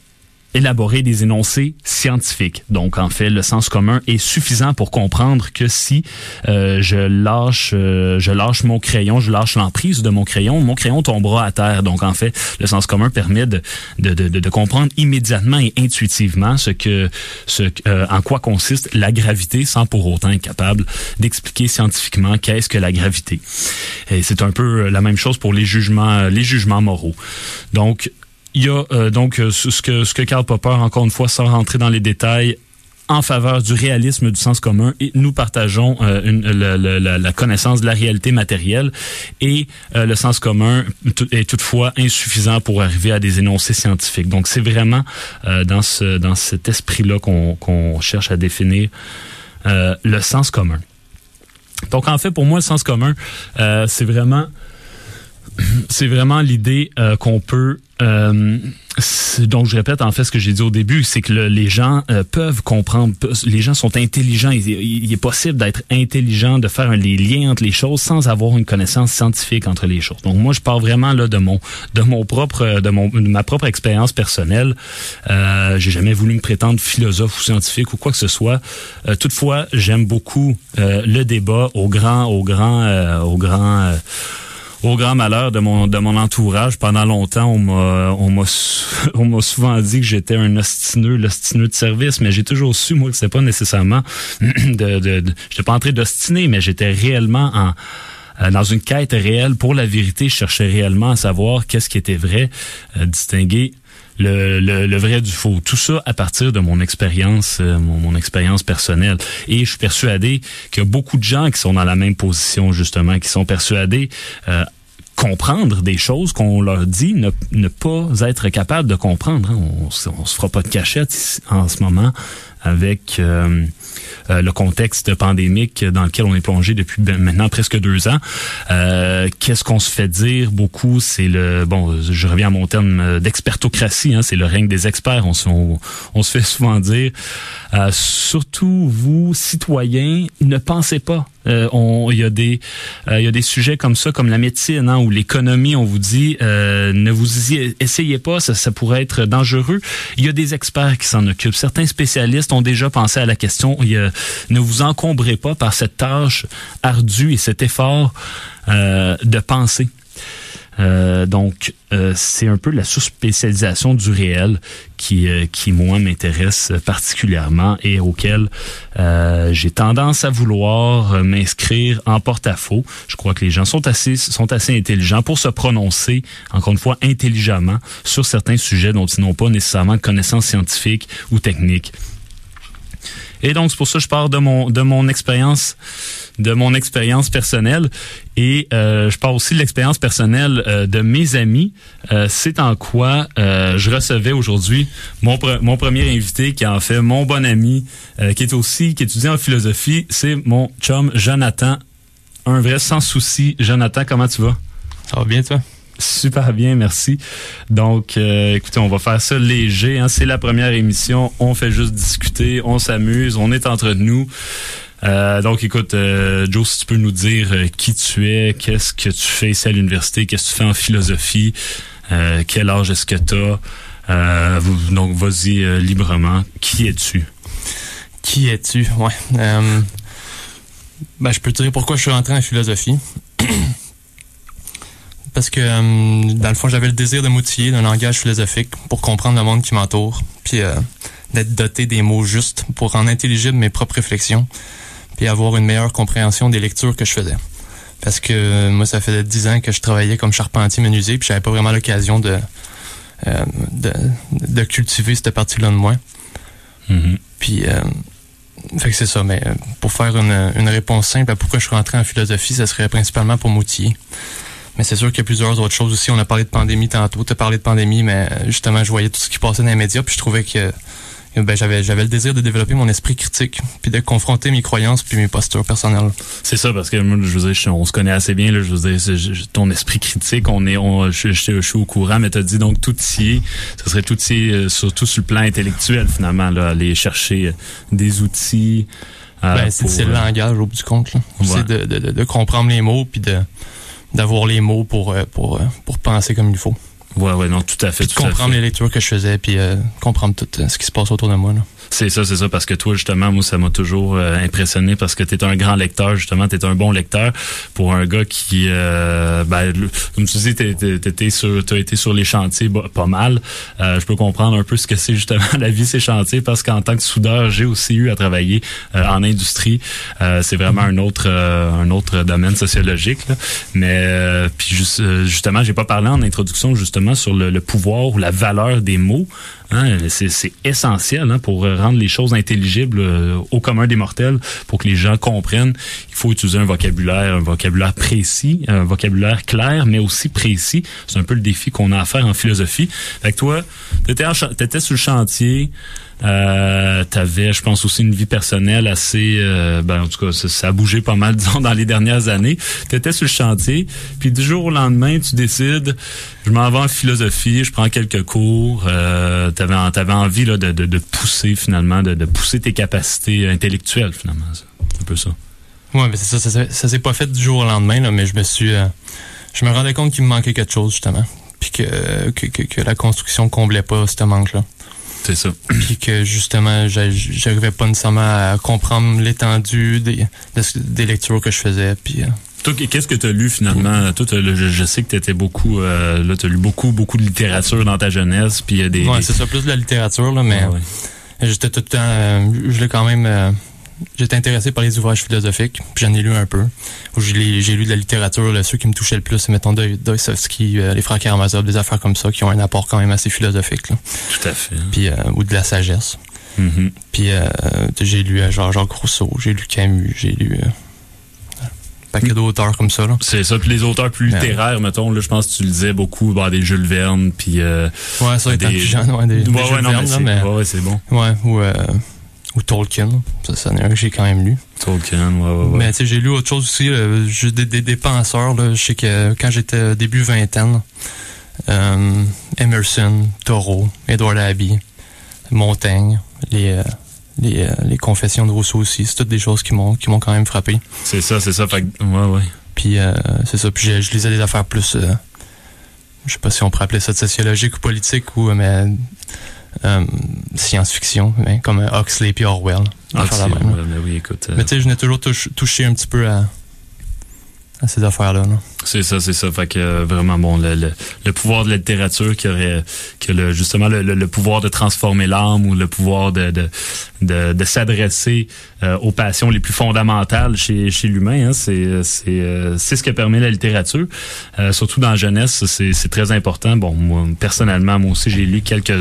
élaborer des énoncés scientifiques. Donc, en fait, le sens commun est suffisant pour comprendre que si euh, je lâche, euh, je lâche mon crayon, je lâche l'emprise de mon crayon, mon crayon tombera à terre. Donc, en fait, le sens commun permet de, de, de, de comprendre immédiatement et intuitivement ce que, ce, euh, en quoi consiste la gravité, sans pour autant être capable d'expliquer scientifiquement qu'est-ce que la gravité. Et c'est un peu la même chose pour les jugements, les jugements moraux. Donc, il y a euh, donc euh, ce que ce que Karl Popper encore une fois sans rentrer dans les détails en faveur du réalisme du sens commun et nous partageons euh, une, la, la, la, connaissance de la réalité matérielle et euh, le sens commun est toutefois insuffisant pour arriver à des énoncés scientifiques. Donc c'est vraiment euh, dans ce dans cet esprit là qu'on qu'on cherche à définir euh, le sens commun. Donc en fait, pour moi, le sens commun, euh, c'est vraiment, c'est vraiment l'idée qu'on peut euh, donc, je répète en fait ce que j'ai dit au début, c'est que le, les gens euh, peuvent comprendre, les gens sont intelligents. Il, est possible d'être intelligent, de faire les liens entre les choses sans avoir une connaissance scientifique entre les choses. Donc, moi, je pars vraiment là de mon, de mon propre, de mon, de ma propre expérience personnelle. Euh, j'ai jamais voulu me prétendre philosophe ou scientifique ou quoi que ce soit. Euh, toutefois, j'aime beaucoup euh, le débat au grand, au grand, au grand au grand malheur de mon de mon entourage, pendant longtemps, on m'a on m'a on m'a souvent dit que j'étais un ostineux, l'ostineux de service, mais j'ai toujours su moi que c'était pas nécessairement de, de, de j'étais pas en train d'ostiner, mais j'étais réellement en euh, dans une quête réelle pour la vérité, je cherchais réellement à savoir qu'est-ce qui était vrai, euh, distinguer le, le, le, vrai du faux. Tout ça à partir de mon expérience, euh, mon, mon, expérience personnelle. Et je suis persuadé qu'il y a beaucoup de gens qui sont dans la même position, justement, qui sont persuadés euh, comprendre des choses qu'on leur dit, ne, ne pas être capable de comprendre. Hein. On, on se fera pas de cachette en ce moment avec euh, le contexte pandémique dans lequel on est plongé depuis maintenant presque deux ans. Euh, Qu'est-ce qu'on se fait dire beaucoup? C'est le bon, je reviens à mon terme d'expertocratie. Hein, c'est le règne des experts. On, on, on, se fait souvent dire, euh, surtout vous citoyens, ne pensez pas. Euh, il y a des il y a des sujets comme ça comme la médecine hein, ou l'économie on vous dit ne vous y essayez pas ça, ça pourrait être dangereux il y a des experts qui s'en occupent certains spécialistes ont déjà pensé à la question. Il, euh, ne vous encombrez pas par cette tâche ardue et cet effort euh, de penser. Euh, donc, euh, c'est un peu la sous-spécialisation du réel qui, euh, qui moi, m'intéresse particulièrement et auquel euh, j'ai tendance à vouloir m'inscrire en porte-à-faux. Je crois que les gens sont assez, sont assez intelligents pour se prononcer, encore une fois, intelligemment sur certains sujets dont ils n'ont pas nécessairement de connaissances scientifiques ou techniques. Et donc c'est pour ça que je pars de mon de mon expérience de mon expérience personnelle et euh, je pars aussi de l'expérience personnelle euh, de mes amis. Euh, c'est en quoi euh, je recevais aujourd'hui mon mon premier invité qui en fait mon bon ami euh, qui est aussi qui étudie en philosophie, c'est mon chum Jonathan. Un vrai sans souci. Jonathan, comment tu vas? Ça va bien toi? Super bien, merci. Donc, euh, écoutez, on va faire ça léger. Hein. C'est la première émission. On fait juste discuter, on s'amuse, on est entre nous. Euh, donc, écoute, euh, Joe, si tu peux nous dire qui tu es, qu'est-ce que tu fais ici à l'université, qu'est-ce que tu fais en philosophie, quel âge est-ce que tu as. donc, vas-y librement. Qui es-tu? Qui es-tu? Ouais. ben, je peux te dire pourquoi je suis rentré en philosophie. Parce que euh, dans le fond j'avais le désir de m'outiller d'un langage philosophique pour comprendre le monde qui m'entoure, puis euh, d'être doté des mots justes pour rendre intelligibles mes propres réflexions, puis avoir une meilleure compréhension des lectures que je faisais. Parce que euh, moi ça fait dix ans que je travaillais comme charpentier menuisier, puis j'avais pas vraiment l'occasion de, euh, de, de cultiver cette partie-là de moi. Mm -hmm. Puis euh, fait que c'est ça, mais pour faire une, une réponse simple à pourquoi je suis rentré en philosophie, ça serait principalement pour m'outiller. Mais c'est sûr qu'il y a plusieurs autres choses aussi. On a parlé de pandémie tantôt. Tu as parlé de pandémie, mais justement, je voyais tout ce qui passait dans les médias, puis je trouvais que ben, j'avais j'avais le désir de développer mon esprit critique puis de confronter mes croyances puis mes postures personnelles. C'est ça parce que moi je veux dire on se connaît assez bien là, je veux dire ton esprit critique, on est on je, je, je suis au courant mais tu as dit donc tout y ce serait tout y euh, surtout sur le plan intellectuel finalement là aller chercher euh, des outils euh, ben, c'est le langage au bout du compte là. Ouais. C'est de, de, de, de comprendre les mots puis de d'avoir les mots pour, pour, pour penser comme il faut. Ouais, ouais, non, tout à fait. Tout comprendre à fait. les lectures que je faisais, puis euh, comprendre tout ce qui se passe autour de moi. Là. C'est ça, c'est ça, parce que toi, justement, moi, ça m'a toujours euh, impressionné parce que tu es un grand lecteur, justement, tu es un bon lecteur pour un gars qui, euh, ben, comme tu dis, tu as été sur les chantiers bah, pas mal. Euh, je peux comprendre un peu ce que c'est justement la vie, ces chantiers, parce qu'en tant que soudeur, j'ai aussi eu à travailler euh, en industrie. Euh, c'est vraiment un autre euh, un autre domaine sociologique. Là. Mais puis juste, justement, j'ai pas parlé en introduction justement sur le, le pouvoir ou la valeur des mots. Hein, c'est essentiel hein, pour rendre les choses intelligibles euh, au commun des mortels, pour que les gens comprennent. Il faut utiliser un vocabulaire, un vocabulaire précis, un vocabulaire clair, mais aussi précis. C'est un peu le défi qu'on a à faire en philosophie. Fait que toi, t'étais, t'étais sur le chantier. Euh, t'avais, je pense aussi une vie personnelle assez, euh, ben en tout cas, ça, ça a bougé pas mal, disons, dans les dernières années. T'étais sur le chantier, puis du jour au lendemain, tu décides, je m'en vais en philosophie, je prends quelques cours. Euh, t'avais, t'avais envie là, de, de, de pousser finalement, de, de pousser tes capacités intellectuelles finalement. C'est un peu ça. Ouais, mais c'est ça, ça, ça s'est pas fait du jour au lendemain, là, mais je me suis. euh, je me rendais compte qu'il me manquait quelque chose, justement. Puis que, que, que, que la construction comblait pas ce manque-là. C'est ça. Puis que justement, j'a- j'arrivais pas nécessairement à comprendre l'étendue des, des lectures que je faisais. Puis, euh, Toi, qu'est-ce que tu as lu finalement? Toi, t'as- je, je sais que tu étais beaucoup, euh, là, tu as lu beaucoup, beaucoup de littérature dans ta jeunesse, puis des. ouais, des- c'est ça, plus de la littérature, là, mais ouais. j'étais tout le temps. euh, je l'ai quand même. euh, J'étais intéressé par les ouvrages philosophiques, puis j'en ai lu un peu. J'ai lu de la littérature, là, ceux qui me touchaient le plus, c'est mettons Dostoevsky, euh, les frères Karamazov, des affaires comme ça, qui ont un apport quand même assez philosophique, là. Tout à fait. puis euh, ou de la sagesse. Mhm. Puis euh, j'ai lu euh, genre Jacques Rousseau, j'ai lu Camus, j'ai lu euh, paquet d'auteurs comme ça là. C'est ça. Puis les auteurs plus Ouais. littéraires, mettons, là, je pense que tu lisais beaucoup bah, des Jules Verne, puis. Euh, Ouais, ça étant Des- plus jeune, ouais, des, des ouais, Jules non, Verne, mais mais ouais, ouais, c'est bon. ouais, ou euh, ou Tolkien, ça, ça en est un que j'ai quand même lu. Tolkien, ouais, ouais, ouais. Mais tu sais, j'ai lu autre chose aussi, euh, j'ai des, des, des penseurs là, je sais que quand j'étais début vingtaine, euh, Emerson, Thoreau, Edward Abbey, Montaigne, les euh, les, euh, les confessions de Rousseau aussi, c'est toutes des choses qui m'ont qui m'ont quand même frappé. C'est ça, c'est ça. Fait que- ouais, ouais. Puis euh, c'est ça. Puis je, je lisais des affaires plus, je sais pas si on pourrait appeler ça de sociologique ou politique ou mais euh, science-fiction, mais comme Huxley puis Orwell. Mais oui, écoute. euh, Mais tu sais, je venais toujours touch- toucher un petit peu à, ces affaires-là. là. C'est ça, c'est ça. Fait que euh, vraiment bon, le, le, le pouvoir de la littérature qui aurait, que le, justement le, le, le pouvoir de transformer l'âme ou le pouvoir de de, de, de s'adresser euh, aux passions les plus fondamentales chez, chez l'humain. Hein, c'est c'est euh, c'est ce que permet la littérature. Euh, surtout dans la jeunesse, c'est c'est très important. Bon, moi personnellement, moi aussi j'ai lu quelques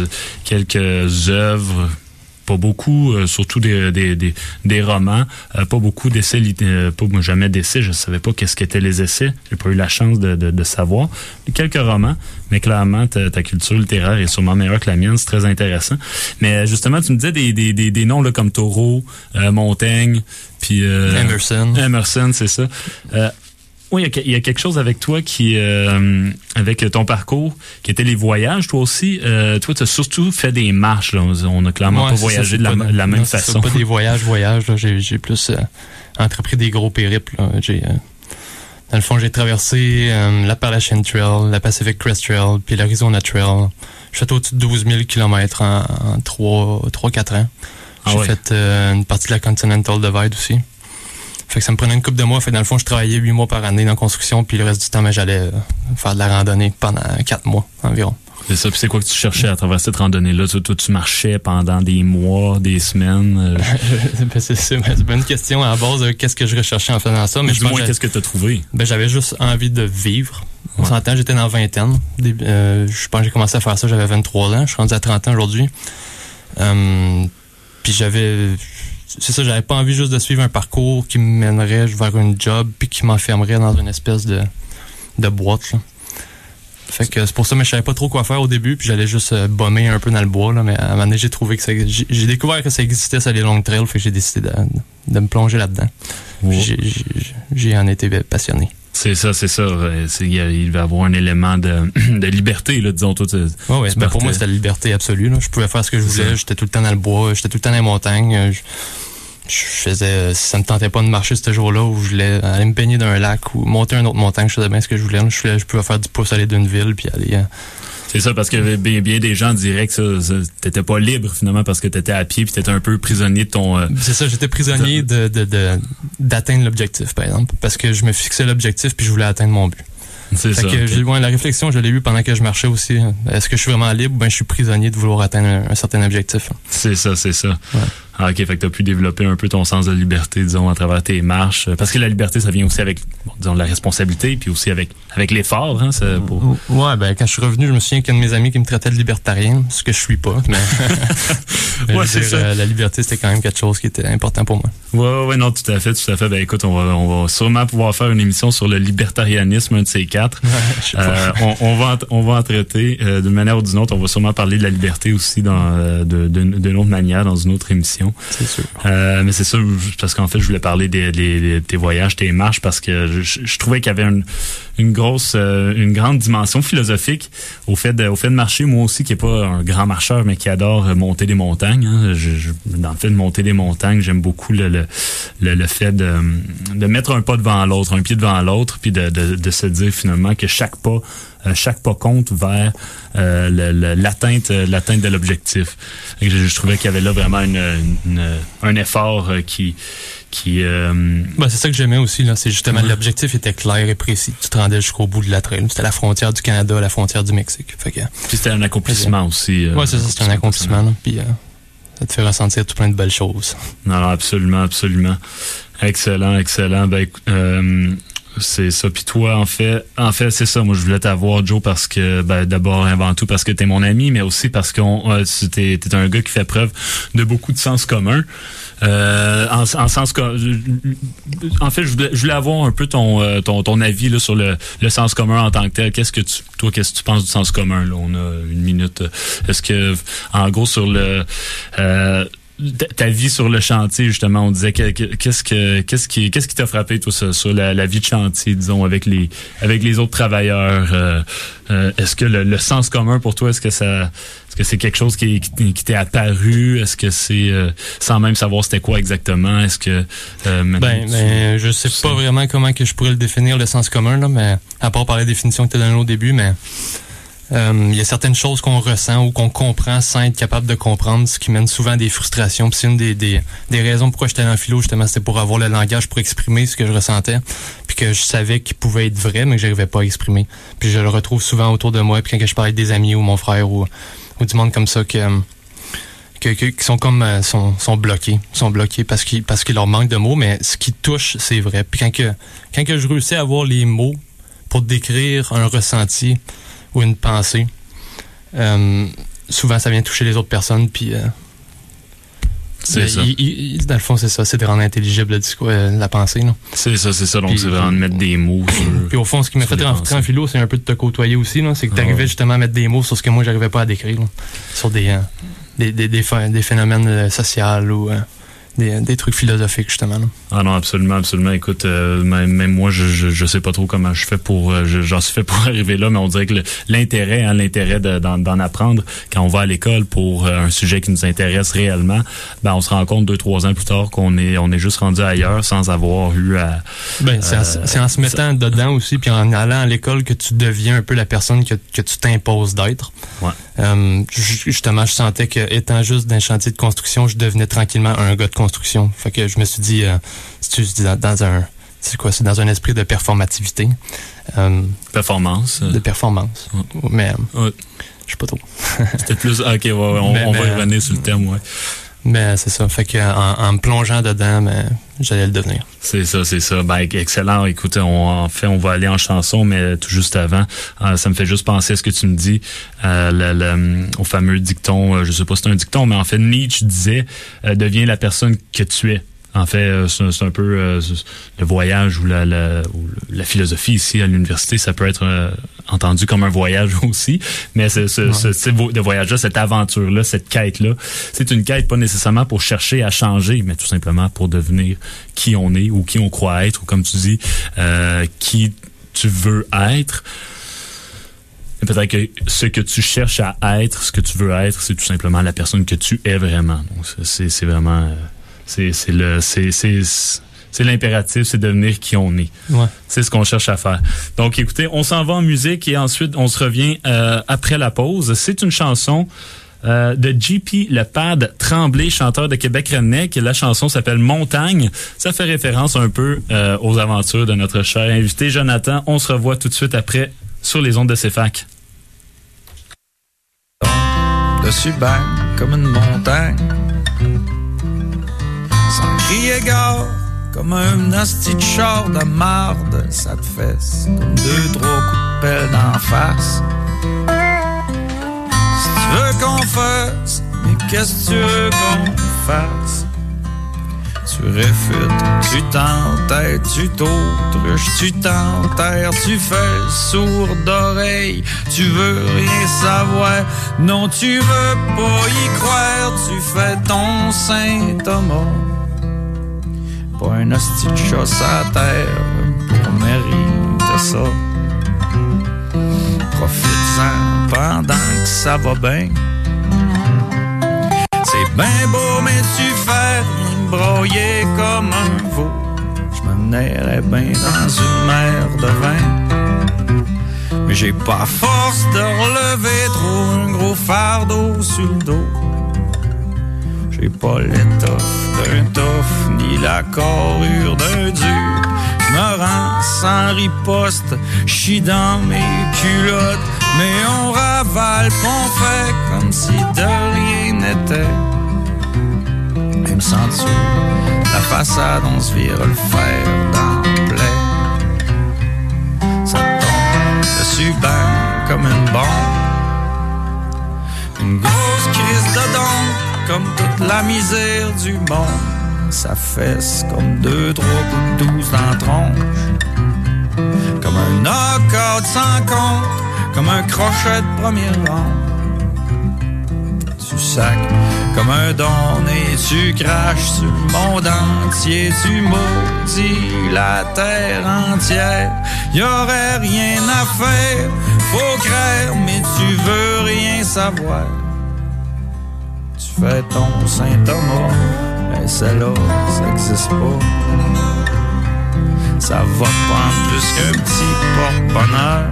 quelques œuvres pas beaucoup, euh, surtout des, des, des, des romans, euh, pas beaucoup d'essais, euh, pas moi, jamais d'essais, je savais pas qu'est-ce qu'étaient les essais, j'ai pas eu la chance de, de, de savoir. Quelques romans, mais clairement ta, ta culture littéraire est sûrement meilleure que la mienne, c'est très intéressant. Mais justement, tu me disais des, des, des, des noms là, comme Taureau, euh, Montaigne, puis euh, Emerson. Emerson, c'est ça. Oui, il y, y a quelque chose avec toi qui, euh, avec ton parcours, qui était les voyages, toi aussi. Euh, toi, tu as surtout fait des marches. Là. On a clairement Ouais, pas ça, voyagé de la, pas- la même non, ça, façon. pas des voyages, voyages. là. J'ai, plus euh, entrepris des gros périples. J'ai, euh, dans le fond, j'ai traversé euh, l'Appalachian Trail, la Pacific Crest Trail, puis l'Arizona Trail. J'ai fait au-dessus de 12 000 km en, en 3-4 ans. Ah J'ai ouais. fait euh, une partie de la Continental Divide aussi. Fait que ça me prenait une couple de mois. Fait que dans le fond, je travaillais 8 mois par année dans la construction, puis le reste du temps, ben, j'allais euh, faire de la randonnée pendant 4 mois environ. C'est ça. Puis c'est quoi que tu cherchais à travers cette randonnée-là? Toi, toi, tu marchais pendant des mois, des semaines. euh, Ben, c'est c'est- une question à la base de qu'est-ce que je recherchais en faisant ça, mais du moins, que qu'est-ce que tu as trouvé? ben, j'avais juste envie de vivre. On Ouais. s'entend, j'étais dans la vingtaine. Euh, je pense que j'ai commencé à faire ça, j'avais 23 ans. Je suis rendu à 30 ans aujourd'hui. Euh, puis j'avais... C'est ça, j'avais pas envie juste de suivre un parcours qui me mènerait vers une job puis qui m'enfermerait dans une espèce de, de boîte. Là. Fait que c'est pour ça, mais je savais pas trop quoi faire au début, puis j'allais juste euh, bomber un peu dans le bois, là, mais à un moment donné, j'ai trouvé que ça, j'ai découvert que ça existait, ça, les long trails, fait que j'ai décidé de, de me plonger là-dedans. Puis j'ai- j'ai- J'ai en été passionné. C'est ça, c'est ça. Il va y avoir un élément de, de liberté, là, disons. Toi, tu- Ouais, ouais, Tu ben, pour moi, c'était la liberté absolue. Là. Je pouvais faire ce que je voulais. J'étais tout le temps dans le bois. J'étais tout le temps dans les montagnes. euh, Je, je faisais... euh, Si ça me tentait pas de marcher ce jour-là où je voulais aller me baigner dans un lac ou monter une autre montagne, je faisais bien ce que je voulais. Je, je pouvais faire du pouce aller d'une ville puis aller... euh, C'est ça, parce que bien, bien des gens diraient que ça, ça- t'étais pas libre, finalement, parce que t'étais à pied puis t'étais un peu prisonnier de ton... euh, C'est ça, j'étais prisonnier de de- de- d'atteindre l'objectif, par exemple. Parce que je me fixais l'objectif puis je voulais atteindre mon but. c'est ça. que ouais, la réflexion, je l'ai eue pendant que je marchais aussi. Est-ce que je suis vraiment libre? Ou ben je suis prisonnier de vouloir atteindre un, un certain objectif? C'est ça, c'est ça. Ouais. Ah, ok, fait que t'as pu développer un peu ton sens de liberté, disons, à travers tes marches. Parce que la liberté, ça vient aussi avec, bon, disons, la responsabilité, puis aussi avec, avec l'effort, hein, ça, pour... Ouais, ben, quand je suis revenu, je me souviens qu'un de mes amis qui me traitait de libertarien, ce que je suis pas, mais. Ouais, dire, ça. euh, la liberté, c'était quand même quelque chose qui était important pour moi. Ouais, ouais, non, tout à fait, tout à fait. Ben, écoute, on va, on va sûrement pouvoir faire une émission sur le libertarianisme, un de ces quatre. je sais pas. Euh, on, on va en, on va en traiter euh, d'une manière ou d'une autre. On va sûrement parler de la liberté aussi dans euh, d'une autre manière dans une autre émission. C'est sûr. Euh, mais c'est ça, parce qu'en fait, je voulais parler des, des- des- tes voyages, tes marches, parce que je, je trouvais qu'il y avait une, une grosse, euh, une grande dimension philosophique au fait de, au fait de marcher. Moi aussi, qui est pas un grand marcheur, mais qui adore monter des montagnes. hein. Je- je- dans le fait de monter des montagnes, j'aime beaucoup le, le, le, le fait de, de mettre un pas devant l'autre, un pied devant l'autre, puis de, de, de se dire finalement que chaque pas chaque pas compte vers euh, l'atteinte euh, l'atteinte de l'objectif. Je, je trouvais qu'il y avait là vraiment une, une- un effort euh, qui qui euh, Ben, c'est ça que j'aimais aussi, là. C'est justement, l'objectif était clair et précis. Tu te rendais jusqu'au bout de la trail. C'était la frontière du Canada, la frontière du Mexique. Fait que, puis c'était un accomplissement aussi. euh, ouais, c'est ça, c'est un accomplissement, là. Puis, euh, ça te fait ressentir tout plein de belles choses. Non, non, absolument, absolument. Excellent, excellent. Ben, euh, c'est ça. Puis toi, en fait, en fait, c'est ça. Moi, je voulais t'avoir, Joe, parce que, ben, d'abord, avant tout, parce que t'es mon ami, mais aussi parce que t'es, t'es un gars qui fait preuve de beaucoup de sens commun. Euh, en, en sens en fait, je voulais, je voulais avoir un peu ton, euh, ton, ton avis là, sur le, le sens commun en tant que tel. Qu'est-ce que tu, toi, qu'est-ce que tu penses du sens commun là? On a une minute. Est-ce que, en gros, sur le euh, ta- ta vie sur le chantier justement on disait que- que- qu'est-ce que qu'est-ce qui qu'est-ce qui t'a frappé toi sur, sur la, la vie de chantier disons avec les avec les autres travailleurs euh, euh, est-ce que le, le sens commun pour toi est-ce que ça est-ce que c'est quelque chose qui, qui, qui t'est apparu? Est-ce que c'est euh, sans même savoir c'était quoi exactement est-ce que euh, Ben, tu- ben, je sais pas vraiment comment que je pourrais le définir, le sens commun, là, mais à part par la définition que tu as donnée au début, mais euh, il y a certaines choses qu'on ressent ou qu'on comprend sans être capable de comprendre, ce qui mène souvent à des frustrations. Puis c'est une des, des, des raisons pourquoi j'étais le philo, justement, c'était pour avoir le langage pour exprimer ce que je ressentais, puis que je savais qu'il pouvait être vrai, mais que j'arrivais pas à exprimer. Puis je le retrouve souvent autour de moi, puis quand je parle avec des amis ou mon frère ou, ou du monde comme ça, que, que- qui sont comme euh, sont, sont bloqués sont bloqués parce qu'il parce qu'il leur manque de mots mais ce qui touche c'est vrai puis quand que quand que je réussis à avoir les mots pour décrire un ressenti ou une pensée. Euh, souvent ça vient toucher les autres personnes puis euh, c'est ça. il- il- dans le fond c'est ça c'est de rendre intelligible le discours, euh, la pensée c'est ça c'est ça donc c'est vraiment de mettre des mots sur puis au fond ce qui m'a fait rentrer en philo c'est un peu de te côtoyer aussi c'est que Ah t'arrivais ouais. justement à mettre des mots sur ce que moi j'arrivais pas à décrire là. sur des, des, des, des, phénomènes sociaux ou des, des trucs philosophiques justement là. Ah non, absolument, absolument. Écoute, euh, même, même moi, je, je je sais pas trop comment je fais pour, euh, je- j'en suis fait pour arriver là, mais on dirait que l'intérêt, hein, l'intérêt de- d'en apprendre quand on va à l'école pour euh, un sujet qui nous intéresse réellement, ben on se rend compte deux trois ans plus tard qu'on est on est juste rendu ailleurs sans avoir eu à. Ben, c'est en, se mettant dedans aussi, puis en allant à l'école que tu deviens un peu la personne que, que tu t'imposes d'être. Ouais. Justement, je sentais que étant juste d'un chantier de construction, je devenais tranquillement un gars de construction. Fait que je me suis dit, euh, tu dans, dans un, c'est quoi, c'est dans un esprit de performativité, euh, Performance. de performance. Mais euh, Ouais. je sais pas trop. C'était plus. ah, Ok, ouais, on, on va revenir sur le terme, ouais. Mais c'est ça. Fait que en, me plongeant dedans, ben, j'allais le devenir. C'est ça, c'est ça. Ben, excellent. Écoute, on, en fait, on va aller en chanson, mais tout juste avant, euh, ça me fait juste penser à ce que tu me dis, euh, le- le- au fameux dicton, euh, je sais pas si c'est un dicton, mais en fait, Nietzsche disait, euh, deviens la personne que tu es. En fait, euh, c'est un peu euh, le voyage ou la, la, ou la philosophie ici à l'université, ça peut être euh, entendu comme un voyage aussi, mais ce, ce, ce type de voyage-là, cette aventure-là, cette quête-là, c'est une quête pas nécessairement pour chercher à changer, mais tout simplement pour devenir qui on est ou qui on croit être, ou comme tu dis, euh, qui tu veux être. Peut-être que ce que tu cherches à être, ce que tu veux être, c'est tout simplement la personne que tu es vraiment. Donc c'est vraiment c'est c'est le c'est c'est c'est l'impératif, c'est devenir qui on est. Ouais. C'est ce qu'on cherche à faire. Donc, écoutez, on s'en va en musique et ensuite, on se revient euh, après la pause. C'est une chanson euh, de JP Le Pad Tremblay, chanteur de Québec Redneck. La chanson s'appelle Montagne. Ça fait référence un peu euh, aux aventures de notre cher invité Jonathan. On se revoit tout de suite après sur les ondes de CFAC. dessus bang comme une montagne. Égard, comme un hostie de char de marde, ça fesse comme deux, trois coups de d'en face. Si tu veux qu'on fasse, mais qu'est-ce que tu veux qu'on fasse? Tu réfutes, tu t'entêtes, tu t'autruches, tu t'enterres, tu fais sourd d'oreille, tu veux rien savoir, non tu veux pas y croire, tu fais ton Saint Thomas. Pas un hostie de chasse à terre pour mériter ça. Profite-en pendant que ça va bien. C'est bien beau, mais tu fais broyer comme un veau. Je me menerais bien dans une mer de vin. Mais j'ai pas force de relever trop un gros fardeau sur le dos. J'ai pas l'étoffe ni la carrure d'un. Je me rends sans riposte, chie dans mes culottes. Mais on ravale, on fait comme si de rien n'était. Même sans dessous, la façade, on se vire le fer plaie. Ça tombe dessus, bang, comme une bombe. Une comme toute la misère du monde. Ça fesse comme deux, trois coups de douze dans tronche. Comme un knockout sans compte, comme un crochet de premier rang. Tu sacs comme un don et tu craches sur le monde entier. Tu maudis la terre entière. Y aurait rien à faire, faut craindre, mais tu veux rien savoir. Tu fais ton Saint Thomas, mais celle-là, ça existe pas. Ça va prendre plus qu'un petit porte-bonheur.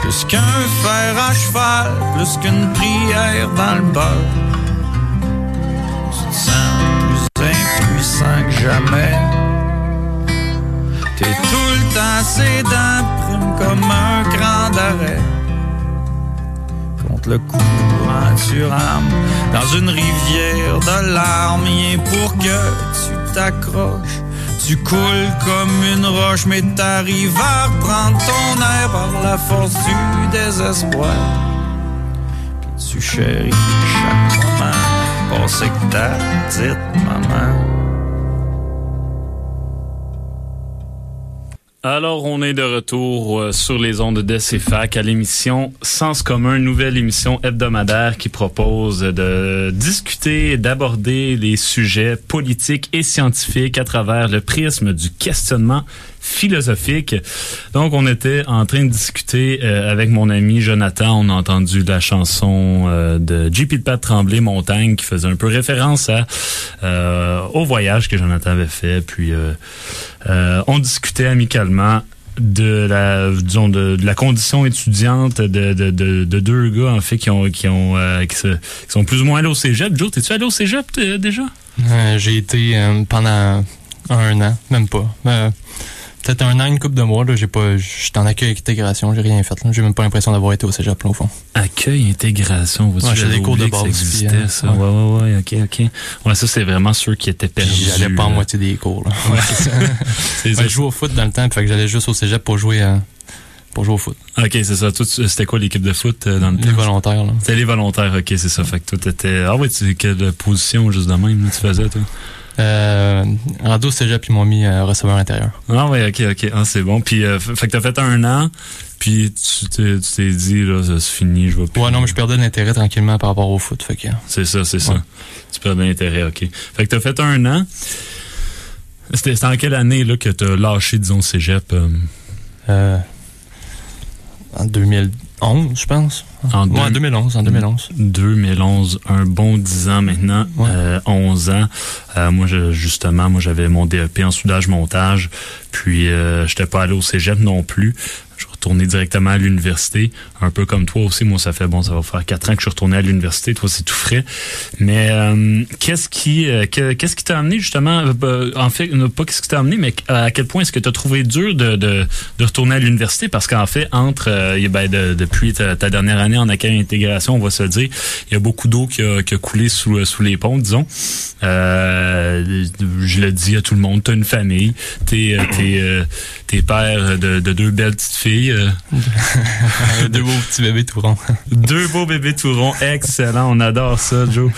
Plus qu'un fer à cheval, plus qu'une prière dans le beurre. Tu te sens plus impuissant que jamais. T'es tout le temps sédent, prime comme un grand d'arrêt. Contre le courant, dans une rivière de larmes, rien pour que tu t'accroches. Tu coules comme une roche, mais t'arrives à reprendre ton air par la force du désespoir. Tu chéris chaque moment, pensez que ta petite maman. Alors, on est de retour euh, sur les ondes de CFAC à l'émission Sens commun, nouvelle émission hebdomadaire qui propose de discuter, d'aborder les sujets politiques et scientifiques à travers le prisme du questionnement philosophique. Donc, on était en train de discuter euh, avec mon ami Jonathan. On a entendu la chanson euh, de JP de Pat Tremblay, Montagne, qui faisait un peu référence à euh, au voyage que Jonathan avait fait. Puis, euh, euh, on discutait amicalement de la disons de, la condition étudiante de, de, de, de deux gars en fait qui ont qui ont euh, qui, se, qui sont plus ou moins allés au cégep. Joe, t'es-tu allé au cégep t- déjà? Euh, j'ai été euh, pendant un an, même pas. Peut-être un an, une couple de mois. Là, j'ai pas, j'étais en accueil intégration, j'ai rien fait. Là. J'ai même pas l'impression d'avoir été au cégep, là, au fond. Accueil, intégration. vois-tu, Ouais, j'ai des cours de base, Ça existait, euh, ça. Ouais, ouais, ouais, ok, ok. Ouais, ça, c'est vraiment ceux qui étaient perdus. j'allais pas en moitié des cours. Là. Ouais, c'est ça. je jouais au foot dans le temps, fait que j'allais juste au cégep pour jouer, euh, pour jouer au foot. Ok, c'est ça. C'était quoi l'équipe de foot euh, dans le Les temps? volontaires, là. C'était les volontaires, ok, c'est ça. Fait que toi, t'étais... Ah ouais, tu, quelle position, juste de même, tu faisais, toi? Euh, Rado, Cégep, ils m'ont mis euh, receveur intérieur. Ah oui, ok, ok. Ah, c'est bon. Puis, euh, fait que t'as fait un an, puis tu t'es, dit, là, ça c'est fini, je vais plus. Ouais, non, mais je perdais de l'intérêt tranquillement par rapport au foot. Euh, c'est ça, c'est ça. Tu perds de l'intérêt, ok. Fait que t'as fait un an. C'était, en quelle année, là, que t'as lâché, disons, Cégep? Euh? Euh, en 2000. 11, je pense. En deux, 2011, en 2011. 2011, un bon 10 ans maintenant, ouais. Euh, 11 ans. Euh, moi, je, justement, moi j'avais mon DEP en soudage-montage, puis euh, j'étais pas allé au cégep non plus. Retourner directement à l'université. Un peu comme toi aussi, moi ça fait bon, ça va faire quatre ans que je suis retourné à l'université. Toi c'est tout frais. Mais euh, qu'est-ce qui euh, qu'est-ce qui t'a amené justement euh, En fait, pas qu'est-ce qui t'a amené, mais à quel point est-ce que tu as trouvé dur de, de, retourner à l'université? Parce qu'en fait, entre ben, depuis ta, dernière année en accueil intégration, on va se dire, il y a beaucoup d'eau qui a, coulé sous, sous les ponts, disons. je le dis à tout le monde, t'as une famille, t'es t'es père de deux belles petites filles. Euh. Deux beaux petits bébés tourons. Deux beaux bébés tourons. Excellent. On adore ça, Joe.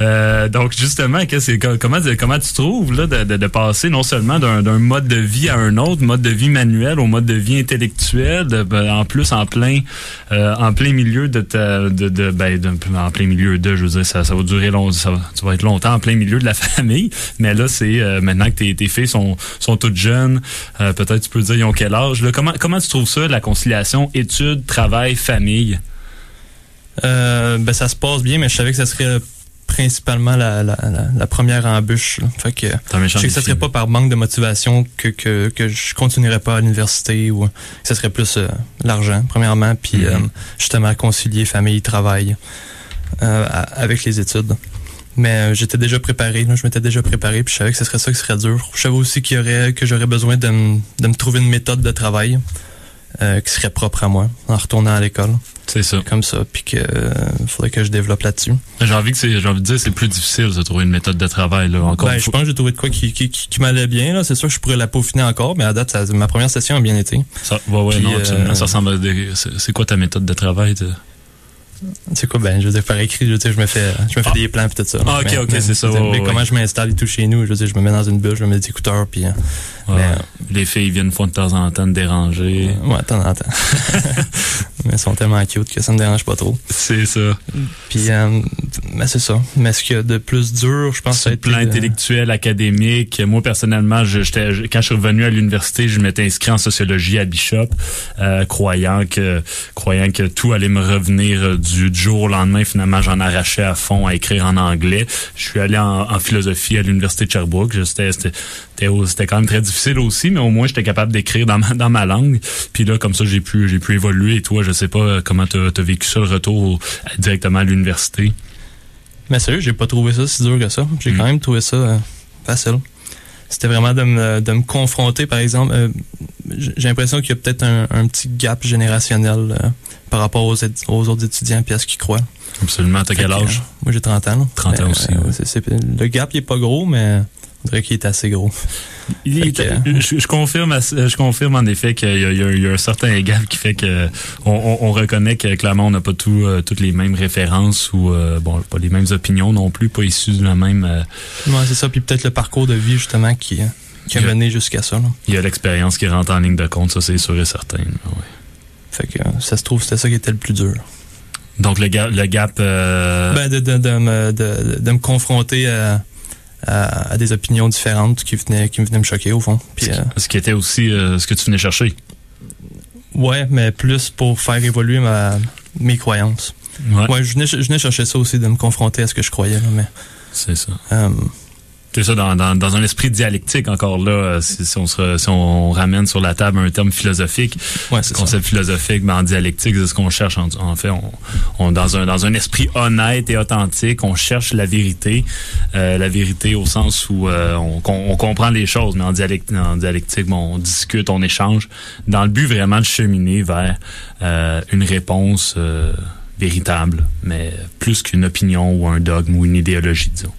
Euh, donc, justement, comment, comment tu trouves là, de, de, passer non seulement d'un mode de vie à un autre, mode de vie manuel au mode de vie intellectuel, ben, en plus en plein euh, en plein milieu de ta, de, de, ben, en plein milieu de, je veux dire, ça, ça va durer long, ça, va être longtemps en plein milieu de la famille. Mais là, c'est maintenant que tes, tes filles sont, sont toutes jeunes, peut-être tu peux dire ils ont quel âge. Là, comment, comment tu trouves ça, la conciliation études, travail, famille? Euh, ben, ça se passe bien, mais je savais que ça serait principalement la, la, la, première embûche. Fait que je sais que ça serait pas par manque de motivation que, que, que je continuerais pas à l'université ou que ça serait plus euh, l'argent, premièrement, puis mm-hmm. euh, justement concilier famille, travail avec les études. Mais j'étais déjà préparé, je m'étais déjà préparé, puis je savais que ce serait ça qui serait dur. Je savais aussi qu'il y aurait que j'aurais besoin de, de me trouver une méthode de travail. Euh, qui serait propre à moi en retournant à l'école. C'est ça. Comme ça, puis que euh, faudrait que je développe là-dessus. J'ai envie que c'est, j'ai envie de dire, c'est plus difficile de trouver une méthode de travail là. Encore. Ben, je pense que j'ai trouvé de quoi qui, qui, qui, m'allait bien là. C'est sûr que je pourrais la peaufiner encore, mais à date, ma première session a bien été. Ça, ouais, ouais, non, euh, ça ressemble. À des, c'est, quoi ta méthode de travail? C'est quoi, ben, je veux dire, par écrit, je veux dire, je me fais, je me fais ah. des plans pis tout ça. Ah, ok, ok, c'est ça. mais comment je m'installe et tout chez nous, je veux dire, je me mets dans une bulle, je me mets des écouteurs puis, euh, les filles viennent fois de temps en temps te déranger. Ouais, de temps en temps. mais sont tellement cute que ça me dérange pas trop. C'est ça. Puis, euh, mais c'est ça. Mais ce qu'il y a de plus dur, je pense, c'est le plan euh, intellectuel, académique. Moi, personnellement, je, quand je suis revenu à l'université, je m'étais inscrit en sociologie à Bishop, euh, croyant que croyant que tout allait me revenir du, jour au lendemain. Finalement, j'en arrachais à fond à écrire en anglais. Je suis allé en, en philosophie à l'université de Sherbrooke. C'était quand même très difficile aussi, mais au moins j'étais capable d'écrire dans ma, dans ma langue. Puis là, comme ça, j'ai pu j'ai pu évoluer. Et toi, je sais pas comment tu as, vécu ça, le retour directement à l'université. Mais sérieux, j'ai pas trouvé ça si dur que ça. J'ai quand mm. même trouvé ça euh, facile. C'était vraiment de me, de me confronter, par exemple. Euh, j'ai l'impression qu'il y a peut-être un, petit gap générationnel euh, par rapport aux, aux, autres étudiants et à ce qu'ils croient. Absolument. T'as quel âge? moi, j'ai 30 ans. 30 ans aussi. le gap, il est pas gros, mais on dirait qu'il est assez gros. je, confirme, je confirme en effet qu'il y, a un certain gap qui fait que on, reconnaît que clairement on n'a pas tout, euh, toutes les mêmes références ou euh, bon pas les mêmes opinions non plus, pas issues de la même. Euh, ouais, c'est ça. Puis peut-être le parcours de vie justement qui, qui a, mené jusqu'à ça. Il y a l'expérience qui rentre en ligne de compte, ça c'est sûr et certain. Fait que ça se trouve c'était ça qui était le plus dur. Donc le gap, le gap. Ben de, de, de, me, de, me confronter à à, des opinions différentes qui venaient, qui venaient me choquer au fond. Puis, euh, ce qui était aussi euh, ce que tu venais chercher. Ouais, mais plus pour faire évoluer ma, mes croyances. Ouais, je, venais, je venais chercher ça aussi, de me confronter à ce que je croyais. mais, C'est ça. Euh, c'est ça, dans, dans, dans, un esprit dialectique encore là, euh, si, on, se, si on ramène sur la table un terme philosophique, ouais, concept philosophique, mais en dialectique, c'est ce qu'on cherche. En, en fait, on, on, dans, un, dans un esprit honnête et authentique, on cherche la vérité. Euh, la vérité au sens où euh, on, on, comprend les choses, mais en, dialectique, en dialectique, bon, on discute, on échange, dans le but vraiment de cheminer vers euh, une réponse véritable, mais plus qu'une opinion ou un dogme ou une idéologie, disons.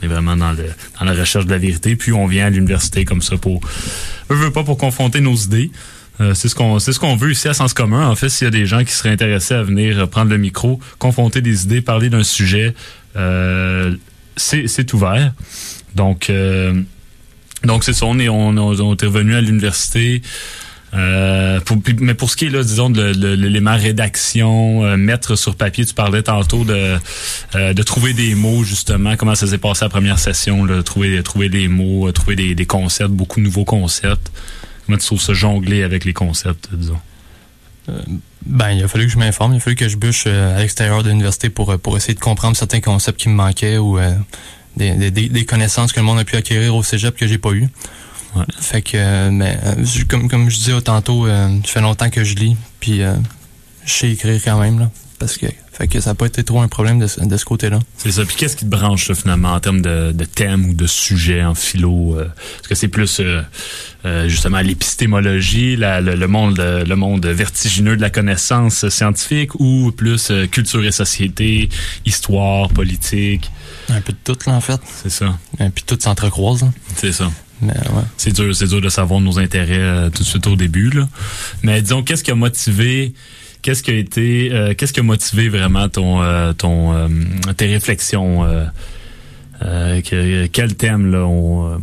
On est vraiment dans, la recherche de la vérité. Puis on vient à l'université comme ça pour, on veut pas pour confronter nos idées. Euh, c'est ce qu'on c'est ce qu'on veut ici à Sens commun. En fait, s'il y a des gens qui seraient intéressés à venir prendre le micro, confronter des idées, parler d'un sujet, euh, c'est ouvert. Donc euh, donc c'est ça. On est on, on est revenu à l'université. Euh, mais pour ce qui est là, disons de, l'élément rédaction, euh, mettre sur papier, tu parlais tantôt de euh, de trouver des mots justement. Comment ça s'est passé la première session, trouver des mots, trouver des, concepts, beaucoup de nouveaux concepts. Comment tu trouves ça jongler avec les concepts, disons? Ben, il a fallu que je m'informe, il a fallu que je bûche à l'extérieur de l'université pour pour essayer de comprendre certains concepts qui me manquaient ou des, des, des, connaissances que le monde a pu acquérir au cégep que j'ai pas eu. Ouais. Fait que, euh, mais euh, comme, comme je disais tantôt, euh, ça fait longtemps que je lis, puis je sais écrire quand même, là. Parce que, fait que ça n'a pas été trop un problème de, ce- de ce côté-là. C'est ça. Puis qu'est-ce qui te branche, là, finalement, en termes de, de thème ou de sujet en philo? euh, Est-ce que c'est plus, euh, euh, justement, l'épistémologie, le, le monde, le monde vertigineux de la connaissance scientifique ou plus culture et société, histoire, politique? Un peu de tout, là, en fait. C'est ça. Et puis tout s'entrecroise, là. C'est ça. C'est dur, c'est dur de savoir nos intérêts euh, tout de suite au début, là. Mais disons, qu'est-ce qui a motivé, qu'est-ce qui a été, euh, qu'est-ce qui a motivé vraiment ton, euh, ton, euh, tes réflexions? Euh, que- quel thème là on, euh,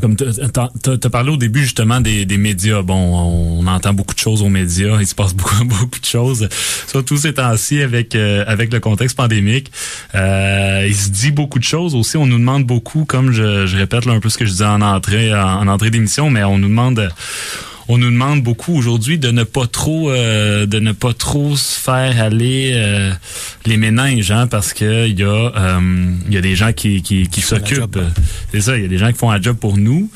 comme t'as parlé au début justement des, des médias. Bon on entend beaucoup de choses aux médias. Il se passe beaucoup beaucoup de choses. Surtout ces temps-ci avec euh, avec le contexte pandémique. Euh, il se dit beaucoup de choses. Aussi on nous demande beaucoup comme je, je répète là un peu ce que je disais en entrée en, en entrée d'émission mais on nous demande on nous demande beaucoup aujourd'hui de ne pas trop euh, de ne pas trop se faire aller euh, les méninges hein, parce que il y a euh, il y a des gens qui qui, s'occupent. C'est ça il y a des gens qui font un job pour nous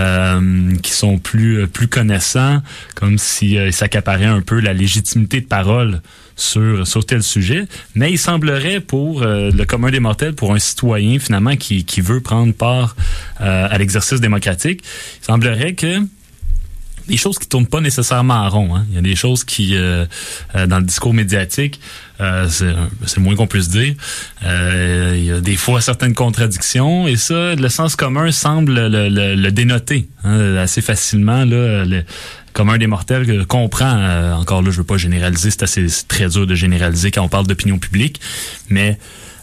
euh, qui sont plus plus connaissants comme si s'accaparaient un peu la légitimité de parole sur sur tel sujet. Mais il semblerait pour euh, le commun des mortels pour un citoyen finalement qui qui veut prendre part euh, à l'exercice démocratique il semblerait que des choses qui tournent pas nécessairement en rond. Hein. Il y a des choses qui, euh, euh, dans le discours médiatique, euh, c'est moins qu'on puisse dire. Euh, il y a des fois certaines contradictions et ça, le sens commun semble le, le- le dénoter hein, assez facilement. Là, le commun des mortels comprend. euh, encore là, je veux pas généraliser, c'est assez très dur de généraliser quand on parle d'opinion publique, mais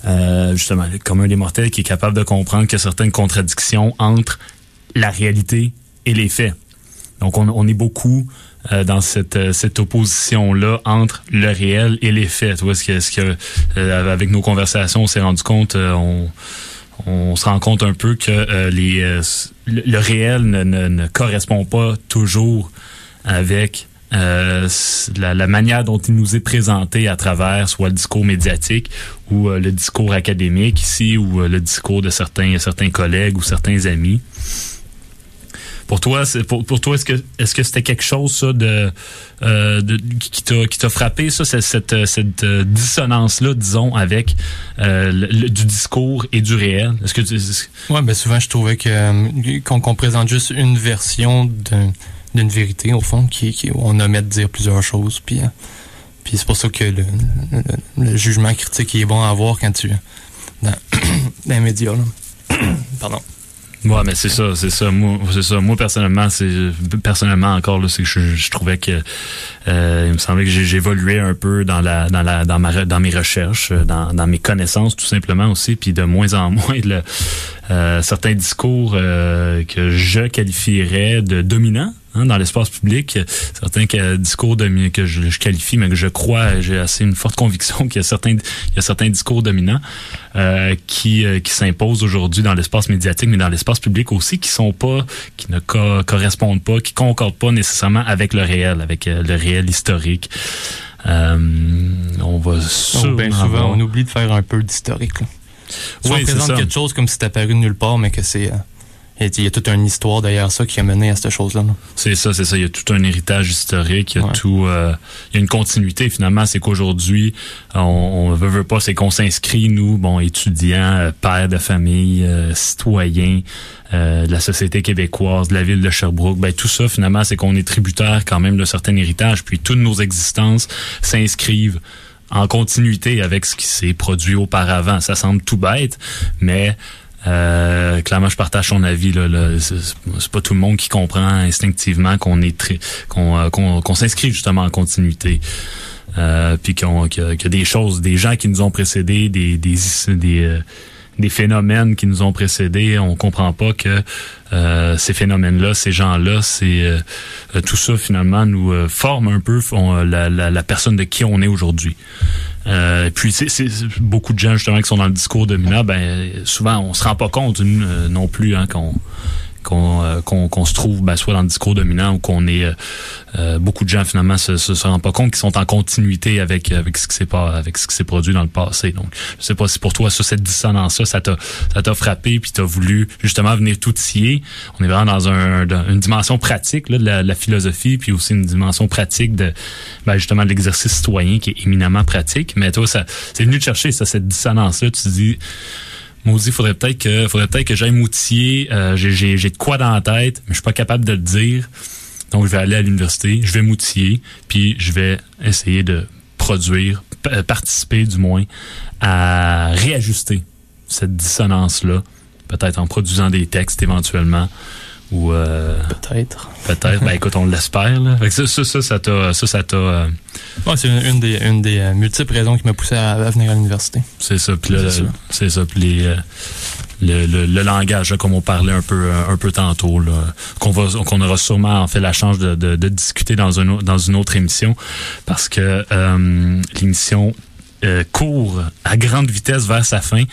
euh, justement, le commun des mortels qui est capable de comprendre qu'il y a certaines contradictions entre la réalité et les faits. Donc, on, est beaucoup euh, dans cette, euh, cette opposition-là entre le réel et les faits. Ce que, que, euh, avec nos conversations, on s'est rendu compte, on, se rend compte un peu que le, réel ne, correspond pas toujours avec la, manière dont il nous est présenté à travers soit le discours médiatique ou le discours académique ici ou le discours de certains certains collègues ou certains amis. Pour toi, pour, toi, est-ce que c'était quelque chose de, euh, qui t'a frappé ça, cette euh, dissonance là, disons, avec euh, du discours et du réel? Est-ce que tu, Ouais, ben souvent je trouvais qu'on présente juste une version d'un- d'une vérité au fond, qui, on omet de dire plusieurs choses, puis c'est pour ça que le, jugement critique est bon à avoir quand tu dans, dans les médias. Pardon. Ouais, mais c'est ça, c'est ça. Moi, c'est ça. Moi personnellement, c'est personnellement encore là, c'est que je, trouvais que euh, il me semblait que j'évoluais un peu dans la dans la dans ma dans mes recherches, euh, dans, mes connaissances tout simplement aussi, puis de moins en moins euh, certains discours que je qualifierais de dominants hein, dans l'espace public, certains que, discours domi- que je, je qualifie, mais que je crois, j'ai assez une forte conviction qu'il y a certains il y a certains discours dominants euh, qui euh, qui s'imposent aujourd'hui dans l'espace médiatique, mais dans l'espace public aussi, qui sont pas, qui ne co- correspondent pas, qui concordent pas nécessairement avec le réel, avec euh, le réel historique. Euh, on va Donc, sûrement ben souvent on oublie de faire un peu d'historique. Oui, on présente quelque chose comme si c'est apparu de nulle part, mais que c'est euh, il y a- toute une histoire derrière ça qui a mené à cette chose-là. là. C'est ça, c'est ça. Il y a tout un héritage historique. Il y a Ouais. tout. euh, il y a une continuité finalement. C'est qu'aujourd'hui, on, on veut, veut pas, c'est qu'on s'inscrit nous, bon, étudiants, euh, pères de famille, euh, citoyens euh, de la société québécoise, de la ville de Sherbrooke. Ben tout ça finalement, c'est qu'on est tributaire quand même d'un certain héritage. Puis toutes nos existences s'inscrivent en continuité avec ce qui s'est produit auparavant. Ça semble tout bête, mais euh, clairement, je partage son avis. Là, là. C'est pas tout le monde qui comprend instinctivement qu'on est euh, qu'on qu'on s'inscrit justement en continuité. Euh, puis qu'on y a des choses, des gens qui nous ont précédés, des des des, euh, des phénomènes qui nous ont précédés. On comprend pas que euh, ces phénomènes-là, ces gens-là, c'est tout ça finalement nous forme un peu la, la personne de qui on est aujourd'hui. Euh, puis c'est beaucoup de gens justement qui sont dans le discours dominant, ben souvent on se rend pas compte euh, non plus hein, qu'on qu'on euh, qu'on qu'on se trouve ben, soit dans le discours dominant ou qu'on est euh, euh, beaucoup de gens finalement se, se, se rendent pas compte qu'ils sont en continuité avec avec ce qui s'est pas avec ce qui s'est produit dans le passé. Donc je sais pas si pour toi ça, cette dissonance là ça t'a ça t'a frappé puis t'as voulu justement venir tout scier. On est vraiment dans un une dimension pratique là, de la, la, philosophie puis aussi une dimension pratique de ben, justement de l'exercice citoyen qui est éminemment pratique. Mais toi ça c'est venu te chercher ça cette dissonance là. Tu dis Maudit, faudrait peut-être que faudrait peut-être que j'aille m'outiller. Euh, j'ai, j'ai de quoi dans la tête, mais je suis pas capable de le dire. Donc je vais aller à l'université, je vais m'outiller, puis je vais essayer de produire, participer du moins à réajuster cette dissonance-là, peut-être en produisant des textes éventuellement. Ou euh, peut-être. Peut-être. ben écoute, on l'espère. Là. Fait que ça, ça, ça, ça t'a, ça, ça t'a. Euh... Ouais, c'est une, une, des, une des euh, multiples raisons qui m'a poussé à, à, venir à l'université. C'est ça. Puis c'est ça. Puis les, le, le, le, langage, là, comme on parlait un peu, un peu tantôt, qu'on va, qu'on aura sûrement en fait la chance de, de, de discuter dans une, dans une autre émission, parce que euh, l'émission euh, court à grande vitesse vers sa fin.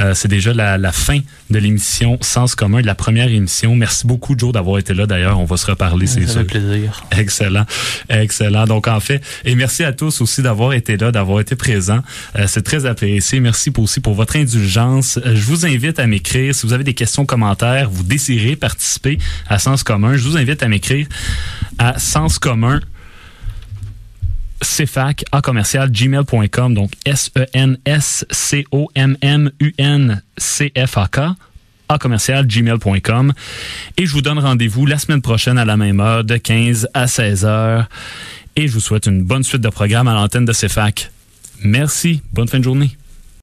Euh, c'est déjà la, la, fin de l'émission Sens commun, de la première émission. Merci beaucoup, Joe, d'avoir été là. D'ailleurs, on va se reparler, c'est sûr. plaisir. Excellent. Excellent. Donc, en fait, et merci à tous aussi d'avoir été là, d'avoir été présents. Euh, c'est très apprécié. Merci pour, aussi pour votre indulgence. Euh, je vous invite à m'écrire. Si vous avez des questions, commentaires, vous désirez participer à Sens commun, je vous invite à m'écrire à Sens commun cfac à commercial gmail.com donc S E N S C O M M U N C F A K à commercial gmail.com et je vous donne rendez-vous la semaine prochaine à la même heure de 15 à 16 heures et je vous souhaite une bonne suite de programme à l'antenne de CFAC. Merci, bonne fin de journée.